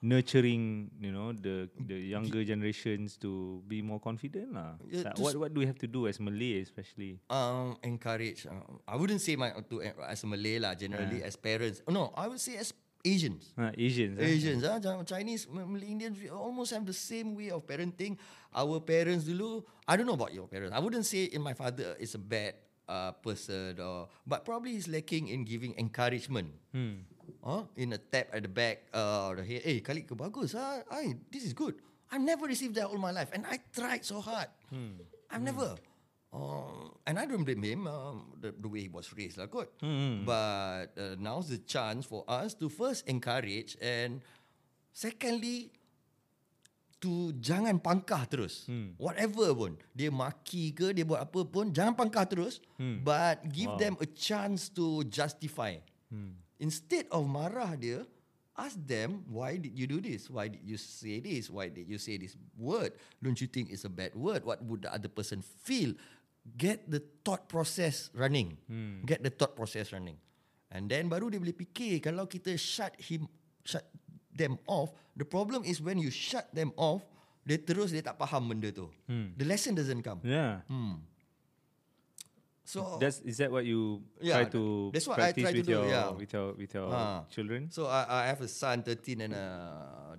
nurturing, you know, the the younger generations to be more confident lah. Yeah, Like, what what do we have to do as Malay, especially? um, encourage. Uh, I wouldn't say my to as a Malay lah. Generally, as parents. No, I would say as Asians. Uh, Asians, eh? Asians, ah, macam Chinese, Malay, Indians, we almost have the same way of parenting. Our parents dulu, I don't know about your parents. I wouldn't say in my father is a bad uh, person, or but probably he's lacking in giving encouragement. Hmm. Huh? In a tap at the back uh, the head. Eh, kali ke bagus. Ah, I, this is good. I've never received that all my life. And I tried so hard. I've never. Um, and I don't blame him um, the, the way he was raised. Lah, kot. But uh, now's the chance for us to first encourage and secondly, to jangan pangkah terus. Hmm. Whatever pun. Dia maki ke, dia buat apa pun, jangan pangkah terus. Hmm. But give them a chance to justify. Hmm. Instead of marah dia, ask them, why did you do this? Why did you say this? Why did you say this word? Don't you think it's a bad word? What would the other person feel? Get the thought process running. Hmm. Get the thought process running. And then baru dia boleh fikir kalau kita shut him shut them off, the problem is when you shut them off, dia terus dia tak faham benda tu. Hmm. The lesson doesn't come. Yeah. Hmm. So That's is that what you Yeah, try to that's what I practice try to with do, your yeah. with your with your Ah. children? So I, I have a son 13 and a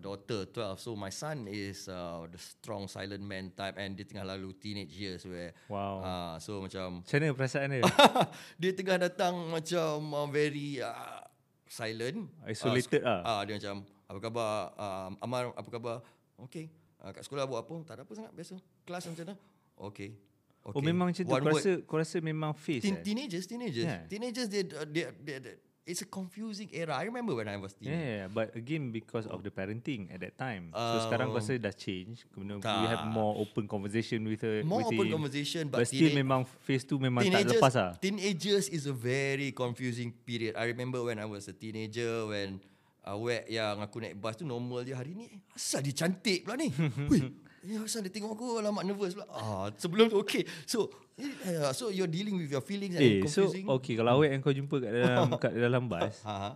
daughter 12. So my son is uh, the strong silent man type and dia tengah lalu teenage years where Wow. uh, so macam Macam mana perasaan dia? [LAUGHS] dia tengah datang macam uh, very uh, silent Isolated uh, ah. uh, dia macam apa khabar uh, Amar apa khabar okay uh, kat sekolah buat apa tak ada apa sangat biasa kelas macam mana okay okay Oh memang macam tu. One Kau word. rasa, kau rasa memang face Teen, eh? teenagers teenagers Yeah. teenagers they, they, they, they, it's a confusing era I remember when I was teenage yeah, yeah, but again because of the parenting at that time. so sekarang kau Um, rasa dah change. Kemudian we tak. have more open conversation with her. more with open him. conversation But, but, still teenage- memang phase tu memang tak lepas ah. Teenagers is a very confusing period. I remember when I was a teenager when uh, where yang aku naik bus tu normal je hari ni. Asal dia cantik pula ni. [LAUGHS] Hui. Ya, asal dia tengok aku alamak nervous pula. Ah, sebelum tu okay. So uh, so you're dealing with your feelings and Eh, so confusing. okay kalau awet yang kau jumpa kat dalam [LAUGHS] kat dalam bus, Ha, ha.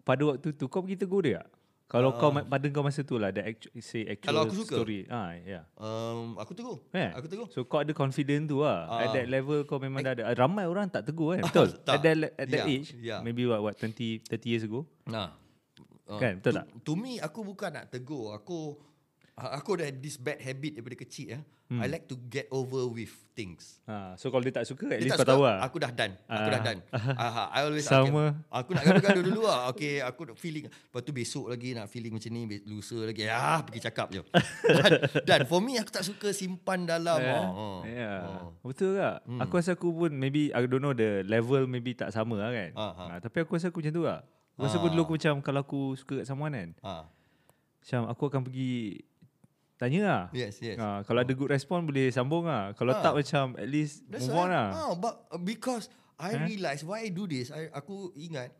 pada waktu tu kau pergi tegur dia tak? Kalau kau ma- pada kau masa tu lah the actu- say actual Kalau aku suka. story. Ah, yeah. Um, aku tegur. Yeah. Aku tegur. So kau ada confident tu lah. Ah. At that level kau memang dah ada. Ramai orang tak tegur kan? Betul. Tak. At that, at that Yeah, age, yeah. maybe what, what 20, 30 years ago. Nah. Uh, Kan, betul to, tak? To me aku bukan nak tegur. Aku uh, aku ada this bad habit daripada kecil ya. Hmm. I like to get over with things. Ha, so kalau dia tak suka, at Dia least tak kau tahu lah. Aku dah done. Aku dah Ah. done. [LAUGHS] Aha, I always Sama. Okay, aku nak gaduh-gaduh dulu lah. Okay, aku nak feeling. Lepas tu besok lagi nak feeling macam ni. Lusa lagi. Ah, pergi cakap je. [LAUGHS] dan, dan for me, aku tak suka simpan dalam. Yeah. Oh, oh. yeah. Oh. Betul tak? Hmm. Aku rasa aku pun maybe I don't know the level maybe tak sama lah kan. Ah, ah. Ha, tapi aku rasa aku macam tu lah. Aku rasa aku Ah. dulu aku macam kalau aku suka kat someone kan. Ah, Macam aku akan pergi tanya lah. yes, yes. Ha, kalau ada good response boleh sambung lah. Kalau Ah. tak macam at least That's move on lah. Ah, but uh, because I Huh? realise why I do this, I, aku ingat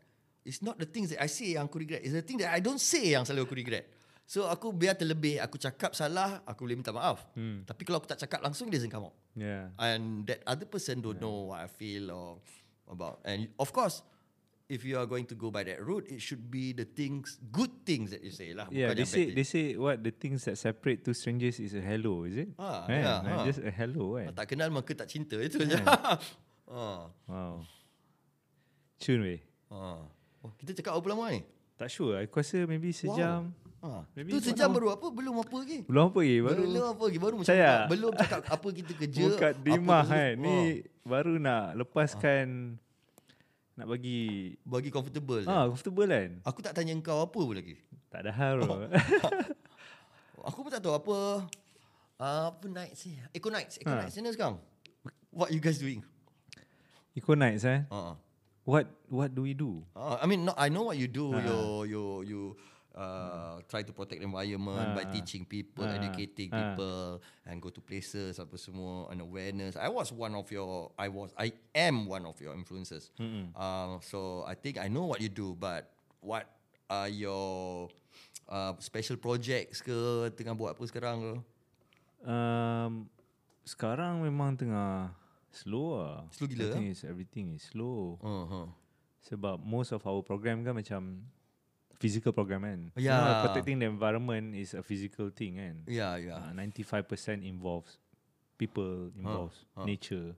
it's not the things that I say yang aku regret. It's the thing that I don't say yang selalu aku regret. So aku biar terlebih, aku cakap salah, aku boleh minta maaf. Hmm. Tapi kalau aku tak cakap langsung, dia doesn't come out. Yeah. And that other person don't know what I feel or about. And of course, if you are going to go by that route, it should be the things, good things that you say lah. Yeah, they say they say what the things that separate two strangers is a hello, is it? Ah, Kan? yeah, Like ah. Just a hello, things. kan? Tak kenal maka tak cinta itu je. [LAUGHS] ah. Wow. Cun weh. ah. Oh, kita cakap berapa lama ni? Tak sure. Aku rasa maybe sejam. Ah. Maybe Tu sejam baru apa? Belum apa lagi? Belum apa lagi baru. Belum apa lagi? Baru macam Saya- belum cakap apa kita [LAUGHS] kerja. Buka apa dimah kan. Ni Ah. baru nak lepaskan nak bagi Bagi comfortable. ah comfortable kan. Aku tak tanya kau apa pun lagi. Tak ada hal. bro. [LAUGHS] Aku pun tak tahu apa uh, apa night sih. Eco nights, Eco Ha. nights sana sekarang. What you guys doing? Eco nights eh. Uh, What what do we do? uh, I mean, no, I know what you do. Ha. You you you uh, try to protect the environment by Ha. teaching people, Ha. educating Ha. people, and go to places apa semua and awareness. I was one of your, I was, I am one of your influencers. Mm-mm. Uh, so I think I know what you do, but what are your uh, special projects ke tengah buat apa sekarang ke? Um, sekarang memang tengah slow lah. Slow gila, I think is everything is slow. Uh-huh. Sebab most of our program kan macam physical program kan. Ya. Semua protecting the environment is a physical thing kan. Yeah, yeah. Uh, 95% involves people, involves ha. nature.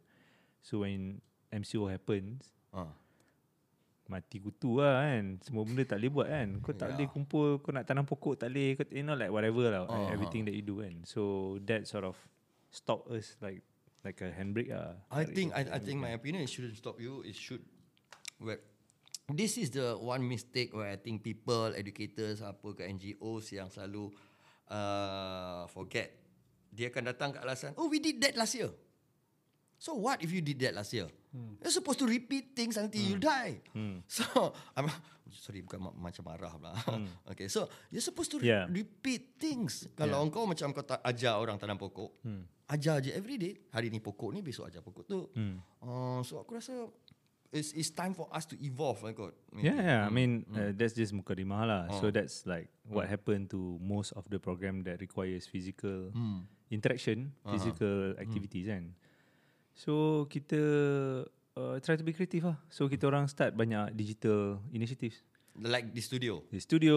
So when MCO happens, Uh. mati kutu lah kan. Semua benda tak boleh buat kan. Kau tak Ya. boleh kumpul, kau nak tanam pokok tak boleh. Kau, you know like whatever lah. Ah, everything that you do kan. So that sort of stop us like like a handbrake lah. I think I, I think my opinion it shouldn't stop you. It should. Well, this is the one mistake where I think people, educators, apa ke NGOs yang selalu uh, forget. Dia akan datang ke alasan, oh we did that last year. So what if you did that last year? Hmm. You're supposed to repeat things until you die. Hmm. [LAUGHS] So I'm sorry bukan ma- macam marah lah. [LAUGHS] okay, so you're supposed to Yeah. repeat things. Kalau engkau macam kau tak ajar orang tanam pokok, Hmm. ajar je every day. Hari ni pokok ni, besok ajar pokok tu. Hmm. Uh, so aku rasa it's, it's time for us to evolve lah kot. Yeah, yeah. I mean, uh, that's just mukadimah lah. Oh. So that's like what happened to most of the program that requires physical Hmm. interaction, Uh-huh. physical activities kan. So kita uh, try to be creative lah. So kita orang start banyak digital initiatives. Like the studio. Di studio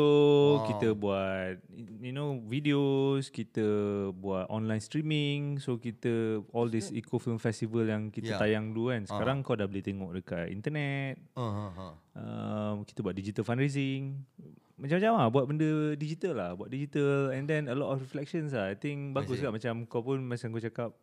Wow. kita buat you know videos, kita buat online streaming. So kita all this eco film festival yang kita Yeah. tayang dulu kan. Sekarang kau dah boleh tengok dekat internet. Uh, uh, uh. Um, kita buat digital fundraising Macam-macam lah Buat benda digital lah Buat digital And then a lot of reflections lah I think bagus juga Macam kau pun Macam kau cakap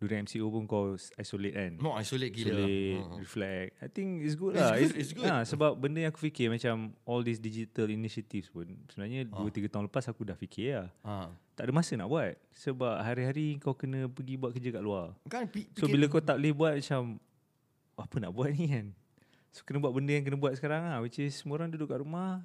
During MCO pun kau isolate kan No, isolate gila. Isolate Uh, uh. Reflect I think it's good It's lah good, it's good. Ha, Sebab benda yang aku fikir Macam all these digital initiatives pun Sebenarnya 2-3 tahun lepas Aku dah fikir lah Uh. Tak ada masa nak buat Sebab hari-hari kau kena Pergi buat kerja kat luar Kan pi- So bila kau tak boleh buat macam Apa nak buat ni kan So kena buat benda yang kena buat sekarang lah Which is semua orang duduk kat rumah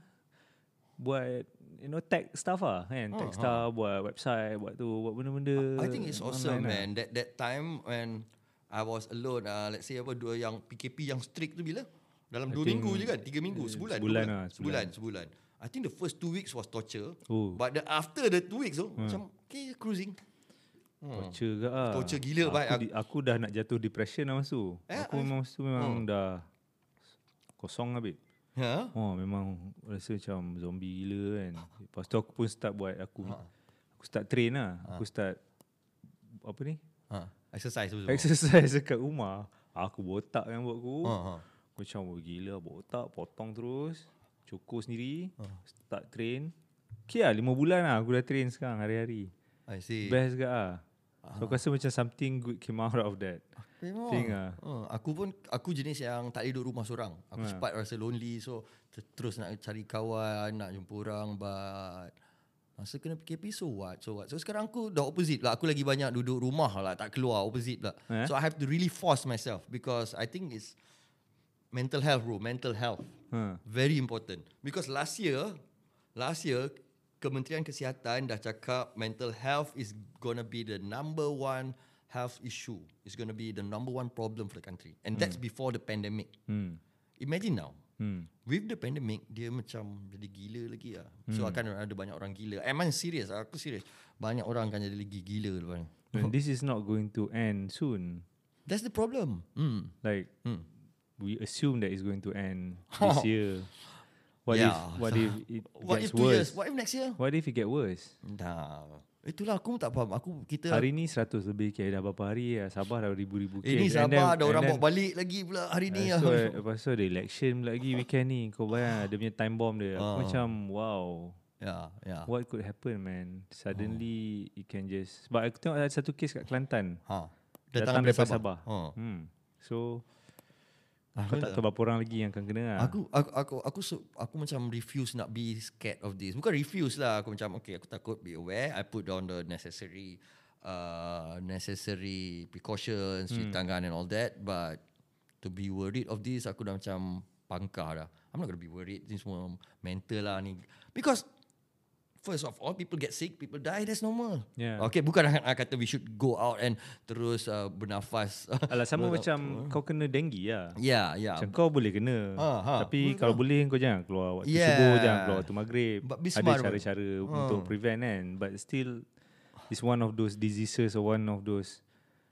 Buat You know tech stuff lah kan Oh, Tech stuff Buat website Buat tu Buat benda-benda I think it's awesome online lah. man. That that time when I was alone, uh, let's say apa dua yang PKP yang strict tu bila? Dalam I dua minggu je kan? Tiga minggu, sebulan. sebulan dua lah, Sebulan, sebulan. I think the first two weeks was torture. Oh. But the after the two weeks tu, macam okay, cruising. Torture ke lah Torture gila, aku, baik. di, aku dah nak jatuh depression lah masa tu Eh, Aku memang masa tu memang dah Kosong lah babe Ha? Oh memang rasa macam zombie gila kan Lepas tu aku pun start buat Aku Ha. aku start train lah Aku start Apa ni Ha. Exercise tu. Exercise dekat rumah Aku botak kan buat aku Ha, ha. Aku macam oh, gila botak Potong terus Cukur sendiri Start train Okay lah 5 bulan lah Aku dah train sekarang hari-hari I see. Best juga lah So aku rasa macam something good came out of that Memang. Thing Uh, aku pun aku jenis yang tak duduk rumah seorang. Aku Ha. cepat rasa lonely so ter- terus nak cari kawan, nak jumpa orang but masa kena PKP so what? So what? So sekarang aku dah opposite lah. Aku lagi banyak duduk rumah lah, tak keluar opposite lah. Eh? So I have to really force myself because I think it's mental health bro, mental health. ha. Very important. Because last year, last year Kementerian Kesihatan dah cakap mental health is gonna be the number one health issue. It's gonna be the number one problem for the country. And that's before the pandemic. hmm. Imagine now, Hmm. with the pandemic, dia macam jadi gila lagi lah. So akan ada banyak orang gila. Am I serious? Aku serious. Banyak orang akan jadi lagi gila depan. And this is not going to end soon That's the problem. Hmm. Like Hmm. we assume that it's going to end [LAUGHS] this year. What Yeah. if what if it [LAUGHS] What gets if two years? worse? What if next year? What if it get worse? Nah. Itulah aku pun tak faham. Aku kita Hari ni 100 lebih kes dah berapa hari ya. Sabah dah ribu-ribu kes. ini And then- Sabah ada orang bawa balik lagi pula hari ni. Ah, [LAUGHS] So, eh, lepas tu ada election pula lagi weekend ni. Kau bayang dia punya time bomb dia. Aku Ah. macam wow. ya, ya. What could happen man? Suddenly it can just But aku tengok ada satu kes kat Kelantan. Ha. Datang daripada Sabah. Ha. Hmm. So Aku aku tak tahu berapa orang lagi yang akan kena lah. Aku aku aku aku su- aku macam refuse nak be scared of this. Bukan refuse lah. Aku macam okay, aku takut be aware. I put down the necessary uh necessary precautions, cuci tangan and all that. But to be worried of this, aku dah macam pangkah dah. I'm not gonna be worried. Ini semua mental lah ni. Because first of all, people get sick, people die. That's normal. Yeah. Okay, bukan nak kata we should go out and terus uh, bernafas. Alah sama [LAUGHS] Ber- macam kau kena denggi lah. Ya, ya. Macam kau boleh kena. Ha, ha. Tapi Betul. kalau boleh kau jangan keluar waktu Yeah. subuh, jangan keluar waktu maghrib. But be Ada smart it. cara-cara Ha. untuk prevent kan. But still it's one of those diseases or one of those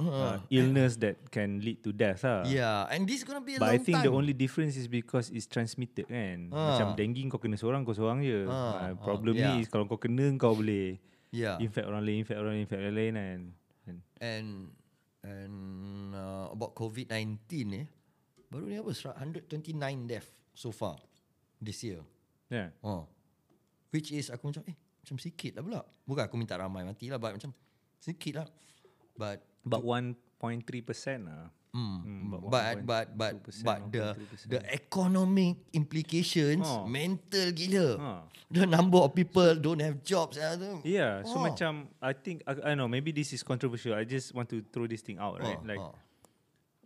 uh, illness that can lead to death lah. Yeah, and this gonna be a But I long think time. the only difference is because it's transmitted kan. Ah. Macam dengue kau kena seorang kau seorang je. Ah, Uh, ah, problem yeah. ni is kalau kau kena kau boleh yeah. infect orang lain, infect orang lain, infect orang lain kan. And and and uh, about COVID-19 eh, baru ni apa? sera- 129 death so far this year. yeah. Oh. Which is aku macam eh macam sikit lah pula. Bukan aku minta ramai mati lah but macam sikit lah. But But 1.3% lah. Mm, Hmm, but about but but but 1.2%, but the 1.3%. the economic implications Oh. mental gila. Ha. The number of people don't have jobs. ah. Yeah, so Oh. macam I think I, I don't know maybe this is controversial. I just want to throw this thing out, right? Oh, like oh.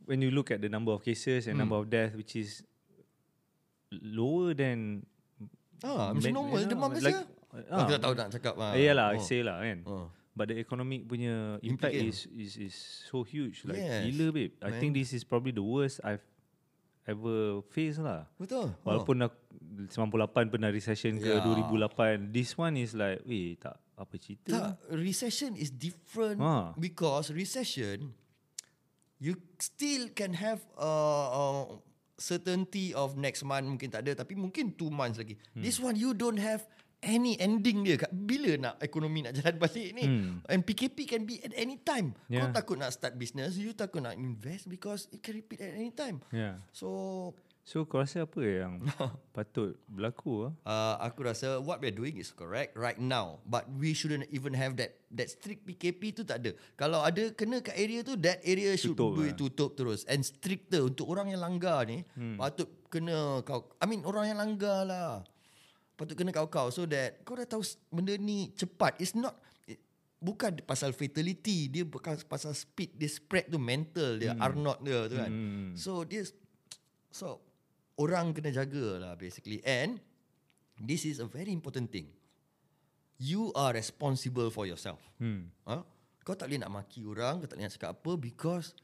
when you look at the number of cases and number of deaths, which is lower than Ah, macam med- normal demam biasa. like, Aku ah, tak tahu nak cakap. ah. Yalah, I Oh. say lah kan. Oh. But the economic punya impact Implication. is, is is so huge. Like Yes, gila babe. I think this is probably the worst I've ever faced lah. Betul. Walaupun aku 98 pernah recession ke Yeah. 2008. This one is like, weh tak apa cerita. Tak, recession is different Ah. because recession you still can have uh, uh, certainty of next month mungkin tak ada tapi mungkin two months lagi. Hmm. This one you don't have any ending dia. Kat Bila nak ekonomi nak jalan balik ni? Hmm. And PKP can be at any time. Yeah. Kau takut nak start business, you takut nak invest because it can repeat at any time. Yeah. So So kau rasa apa yang [LAUGHS] patut berlaku ah? Uh, aku rasa what we're doing is correct right now but we shouldn't even have that that strict PKP tu tak ada. Kalau ada kena kat area tu that area should Tutup be lah. tutup terus and stricter untuk orang yang langgar ni hmm. patut kena kau I mean orang yang langgar lah. Patut kena kau-kau so that kau dah tahu benda ni cepat. It's not it, bukan pasal fatality dia bukan pasal speed dia spread tu mental dia hmm. Arnold dia tu kan. Hmm. So dia so orang kena jaga lah basically and this is a very important thing. You are responsible for yourself. Hmm. Ha? Kau tak boleh nak maki orang, kau tak boleh nak cakap apa because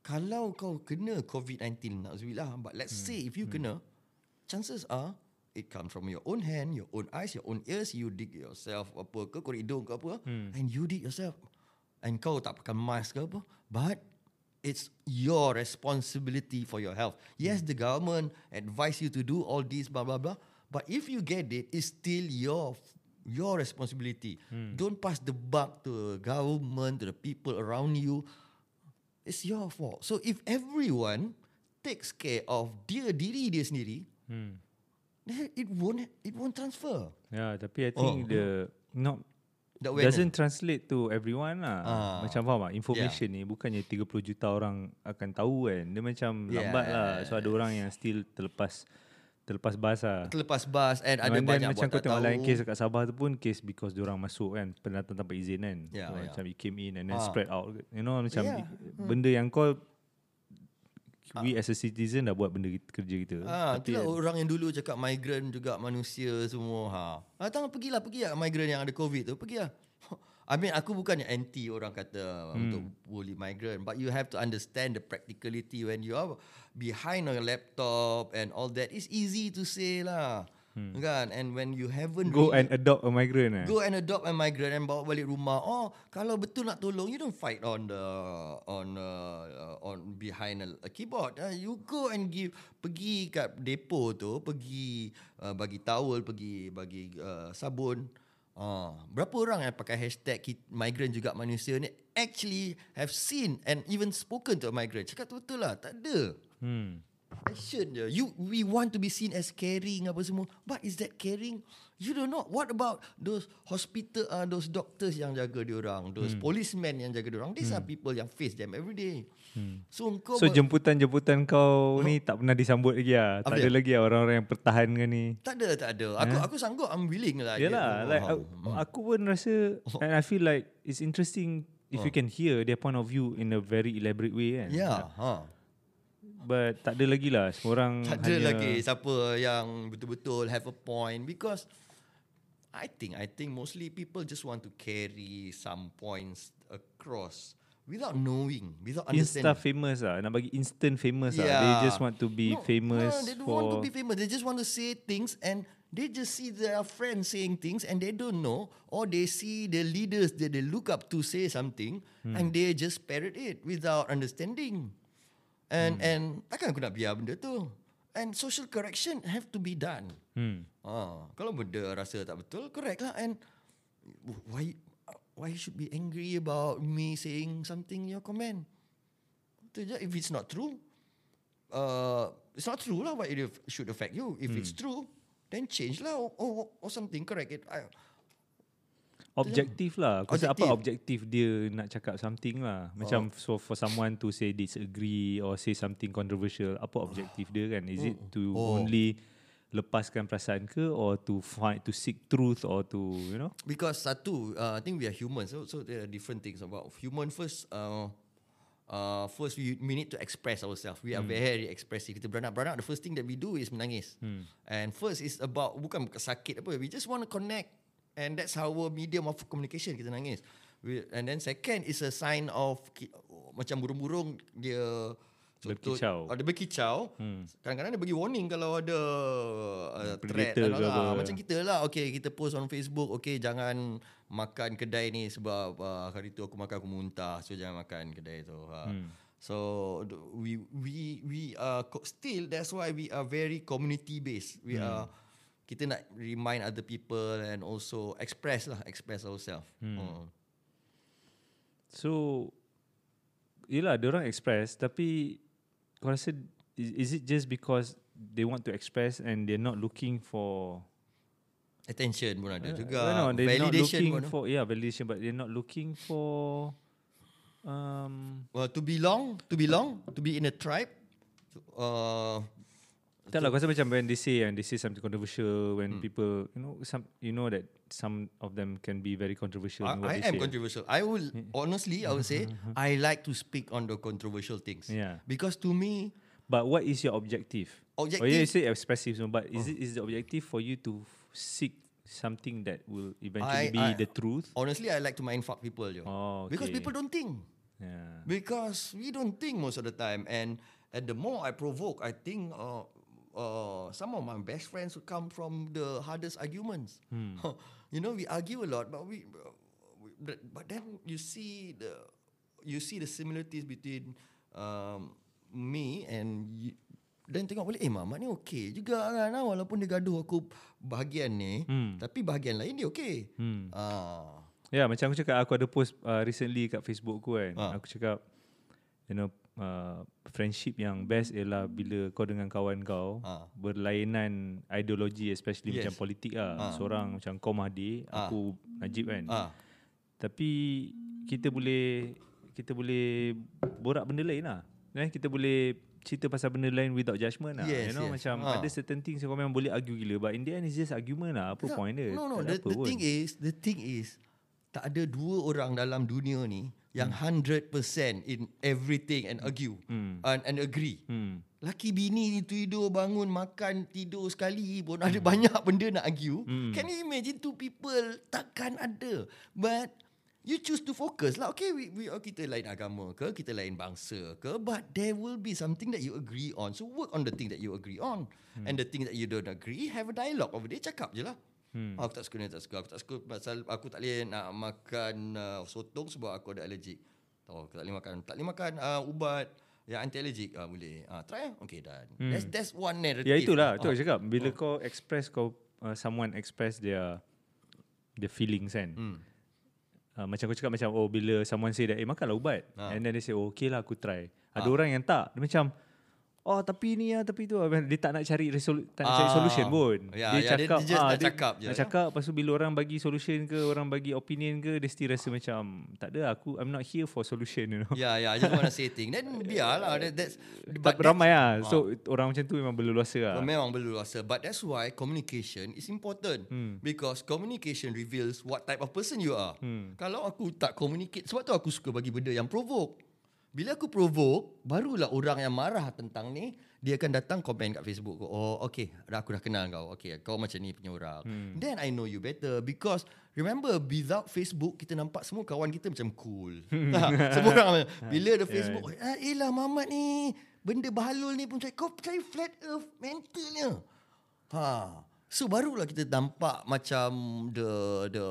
kalau kau kena COVID-19, na'udzubillah, but let's Hmm. say if you kena, chances are it comes from your own hand, your own eyes, your own ears, you dig yourself apa ke, korek hidung ke apa, Hmm. and you dig yourself. And kau tak pakai mask ke apa, but it's your responsibility for your health. Yes, the government advise you to do all this, blah blah blah. But if you get it, it's still your your responsibility. Don't pass the buck to the government, to the people around you. It's your fault. So if everyone takes care of dia diri dia sendiri, Hmm. [LAUGHS] it won't it won't transfer. Yeah, tapi I Oh. think the not The awareness. doesn't translate to everyone lah. Ah. Macam faham tak? Information ni bukannya 30 juta orang akan tahu kan. Dia macam lambat lah. So ada orang yang still terlepas terlepas bas lah. Terlepas bas and ada And then banyak macam buat kau tak tengok lain kes kat Sabah tu pun kes because diorang masuk kan pendatang tanpa izin kan. Ya, so, ya. Macam it came in and then Ah. spread out. You know macam i- benda yang kau we as a citizen dah buat benda kerja kita. Ah, Tapi itulah orang yang dulu cakap migrant juga manusia semua. Ha. Ah, tang pergilah, pergilah migrant yang ada COVID tu, pergilah. [LAUGHS] I mean aku bukannya anti orang kata hmm. untuk bully migrant but you have to understand the practicality when you are behind on your laptop and all that it's easy to say lah. Kan? And when you haven't Go really- and adopt a migrant eh? Go and adopt a migrant and bawa balik rumah. Oh, kalau betul nak tolong, you don't fight on the on uh, on behind a, a keyboard. Uh, you go and give pergi kat depo tu, pergi uh, bagi towel, pergi bagi uh, sabun. Uh, berapa orang yang pakai hashtag migrant juga manusia ni actually have seen and even spoken to a migrant. Cakap tu betul lah, tak ada. Hmm. Passion je. You we want to be seen as caring apa semua. But is that caring? You don't know. What about those hospital uh, those doctors yang jaga dia orang, those Hmm. policemen yang jaga dia orang? These are people yang face them every day. So kau So jemputan-jemputan kau ni tak pernah disambut lagi lah. Tak ada lagi lah orang-orang yang pertahankan ni. tak ada tak ada. Aku aku sanggup I'm willing lah. Yalah, like aku, aku pun rasa and I feel like it's interesting if you can hear their point of view in a very elaborate way kan. Yeah, ha. But tak ada lagi lah. Semua orang Tak ada hanya, lagi siapa yang betul-betul have a point because I think I think mostly people just want to carry some points across without knowing, without Insta understanding. famous lah. Nak bagi instant famous lah. Yeah. They just want to be No, famous no, they don't for... want to be famous. They just want to say things and they just see their friends saying things and they don't know or they see the leaders that they look up to say something Hmm. and they just parrot it without understanding. And Hmm. and takkan aku nak biar benda tu. And social correction have to be done. Hmm. Ah, kalau benda rasa tak betul, correct lah. And why why you should be angry about me saying something in your comment? Itu je. If it's not true, uh, it's not true lah. What it should affect you? If it's true, then change lah or, or, or something. Correct it. I, Objektif lah. Kau rasa apa Objektif. objektif dia nak cakap something lah. Macam so for someone to say disagree or say something controversial, apa objektif dia kan? Is it to Oh. only lepaskan perasaan ke or to find to seek truth or to you know? Because satu, uh, I think we are humans. So, so there are different things about human. First, uh, uh, first we, we need to express ourselves. We are very expressive. Kita beranak-beranak, the first thing that we do is menangis. And first is about, bukan sakit apa, we just want to connect. And that's our medium of communication, kita nangis. We, and then second is a sign of, ki- macam burung-burung, dia... contoh- Berkicau. Ah, dia berkicau. Kadang-kadang dia bagi warning kalau ada uh, threat. Ke lah. apa. Macam kita lah Okay kita post on Facebook Okay jangan Makan kedai ni Sebab uh, hari tu aku makan aku muntah So jangan makan kedai tu ha. Hmm. So we we we are still that's why we are very community based. We Hmm. are kita nak remind other people and also express lah express ourselves. Hmm. Hmm. So Yelah dia orang express Tapi Kau rasa is, is it just because They want to express And they're not looking for Attention pun ada Uh, juga. no, they're not validation looking pun ada. for Yeah validation But they're not looking for um, Well, to belong, to belong, to be in a tribe. Uh, Tak lah, rasa macam when they say and they say something controversial Hmm. when people you know some you know that some of them can be very controversial I, I am say. controversial. I will honestly, I would say, [LAUGHS] I like to speak on the controversial things. Yeah. Because to me, But what is your objective? Oh yeah, you Objective- say expressive, but is it is the objective for you to seek something that will I- eventually be I- the truth? honestly, I like to mind fuck people. Yo. Oh, Because okay. people don't think. Yeah. Because we don't think most of the time. And and the more I provoke, I think uh, uh, some of my best friends will come from the hardest arguments. Hmm. [LAUGHS] you know, we argue a lot, but we, but, but then you see the you see the similarities between um, me and you, dan tengok balik eh Mamat ni okey juga kan ah, walaupun dia gaduh aku bahagian ni Hmm. tapi bahagian lain dia okey. Hmm. Ah. Ya, yeah, macam aku cakap aku ada post uh, recently kat Facebook aku kan. Ah. Aku cakap you know uh, friendship yang best ialah bila kau dengan kawan kau Ah. berlainan ideologi especially Yes. macam politik lah. Ah. Seorang macam kau Mahdi, Ah. aku Najib kan. Ah. Tapi kita boleh kita boleh borak benda lain lah. Eh, kita boleh cerita pasal benda lain without judgement lah. Yes, you know yes. macam Ah. ada certain things yang kau memang boleh argue gila but in the end it's just argument lah. Apa Tak, point dia? No, no. The, the pun. thing is, the thing is, tak ada dua orang dalam dunia ni yang Hmm. 100% in everything and argue Hmm. and, and agree. Hmm. Laki bini ni tidur bangun makan tidur sekali pun ada banyak benda nak argue. Hmm. Can you imagine two people takkan ada. But You choose to focus lah. Okay, we, we oh, kita lain agama ke, kita lain bangsa ke, but there will be something that you agree on. So work on the thing that you agree on. Hmm. And the thing that you don't agree, have a dialogue over there. Cakap je lah. Hmm. Aku tak suka ni, tak suka. Aku tak suka pasal aku tak boleh nak makan uh, sotong sebab aku ada allergic. Tahu, aku tak boleh makan, tak boleh makan uh, ubat yang anti allergic. Uh, boleh. Uh, try lah. Okay, done. Hmm. That's, that's one narrative. Ya itulah, tu Ah. aku cakap. Bila kau express kau uh, someone express their their feelings kan. Hmm. Uh, macam aku cakap macam oh bila someone say that eh makanlah ubat. Ha. And then they say oh okay lah aku try. Ada orang yang tak. Dia macam oh tapi ni ya tapi tu dia tak nak cari resolu- tak nak cari Ah. solution pun. Ya, dia ya, dia- cakap dia just ah, nak cakap je, Nak ya. cakap lepas tu bila orang bagi solution ke orang bagi opinion ke dia still rasa macam tak ada aku I'm not here for solution you know. Yeah, yeah. I just want to say thing. Then [LAUGHS] biarlah. That, that's But but ramai lah. Ah. So orang macam tu memang berleluasa lah. Memang berluasa. But that's why communication is important. Hmm. Because communication reveals what type of person you are. Hmm. Kalau aku tak communicate, sebab tu aku suka bagi benda yang provoke. Bila aku provoke, barulah orang yang marah tentang ni, dia akan datang komen kat Facebook. Oh, okay. Dah aku dah kenal kau. Okay, kau macam ni punya orang. Hmm. Then I know you better. Because remember, without Facebook, kita nampak semua kawan kita macam cool. [LAUGHS] semua orang, bila ada [LAUGHS] Facebook, ah, elah Mamat ni, benda bahalul ni pun cakap, kau percaya flat earth mentalnya. Ha. So barulah kita nampak macam the the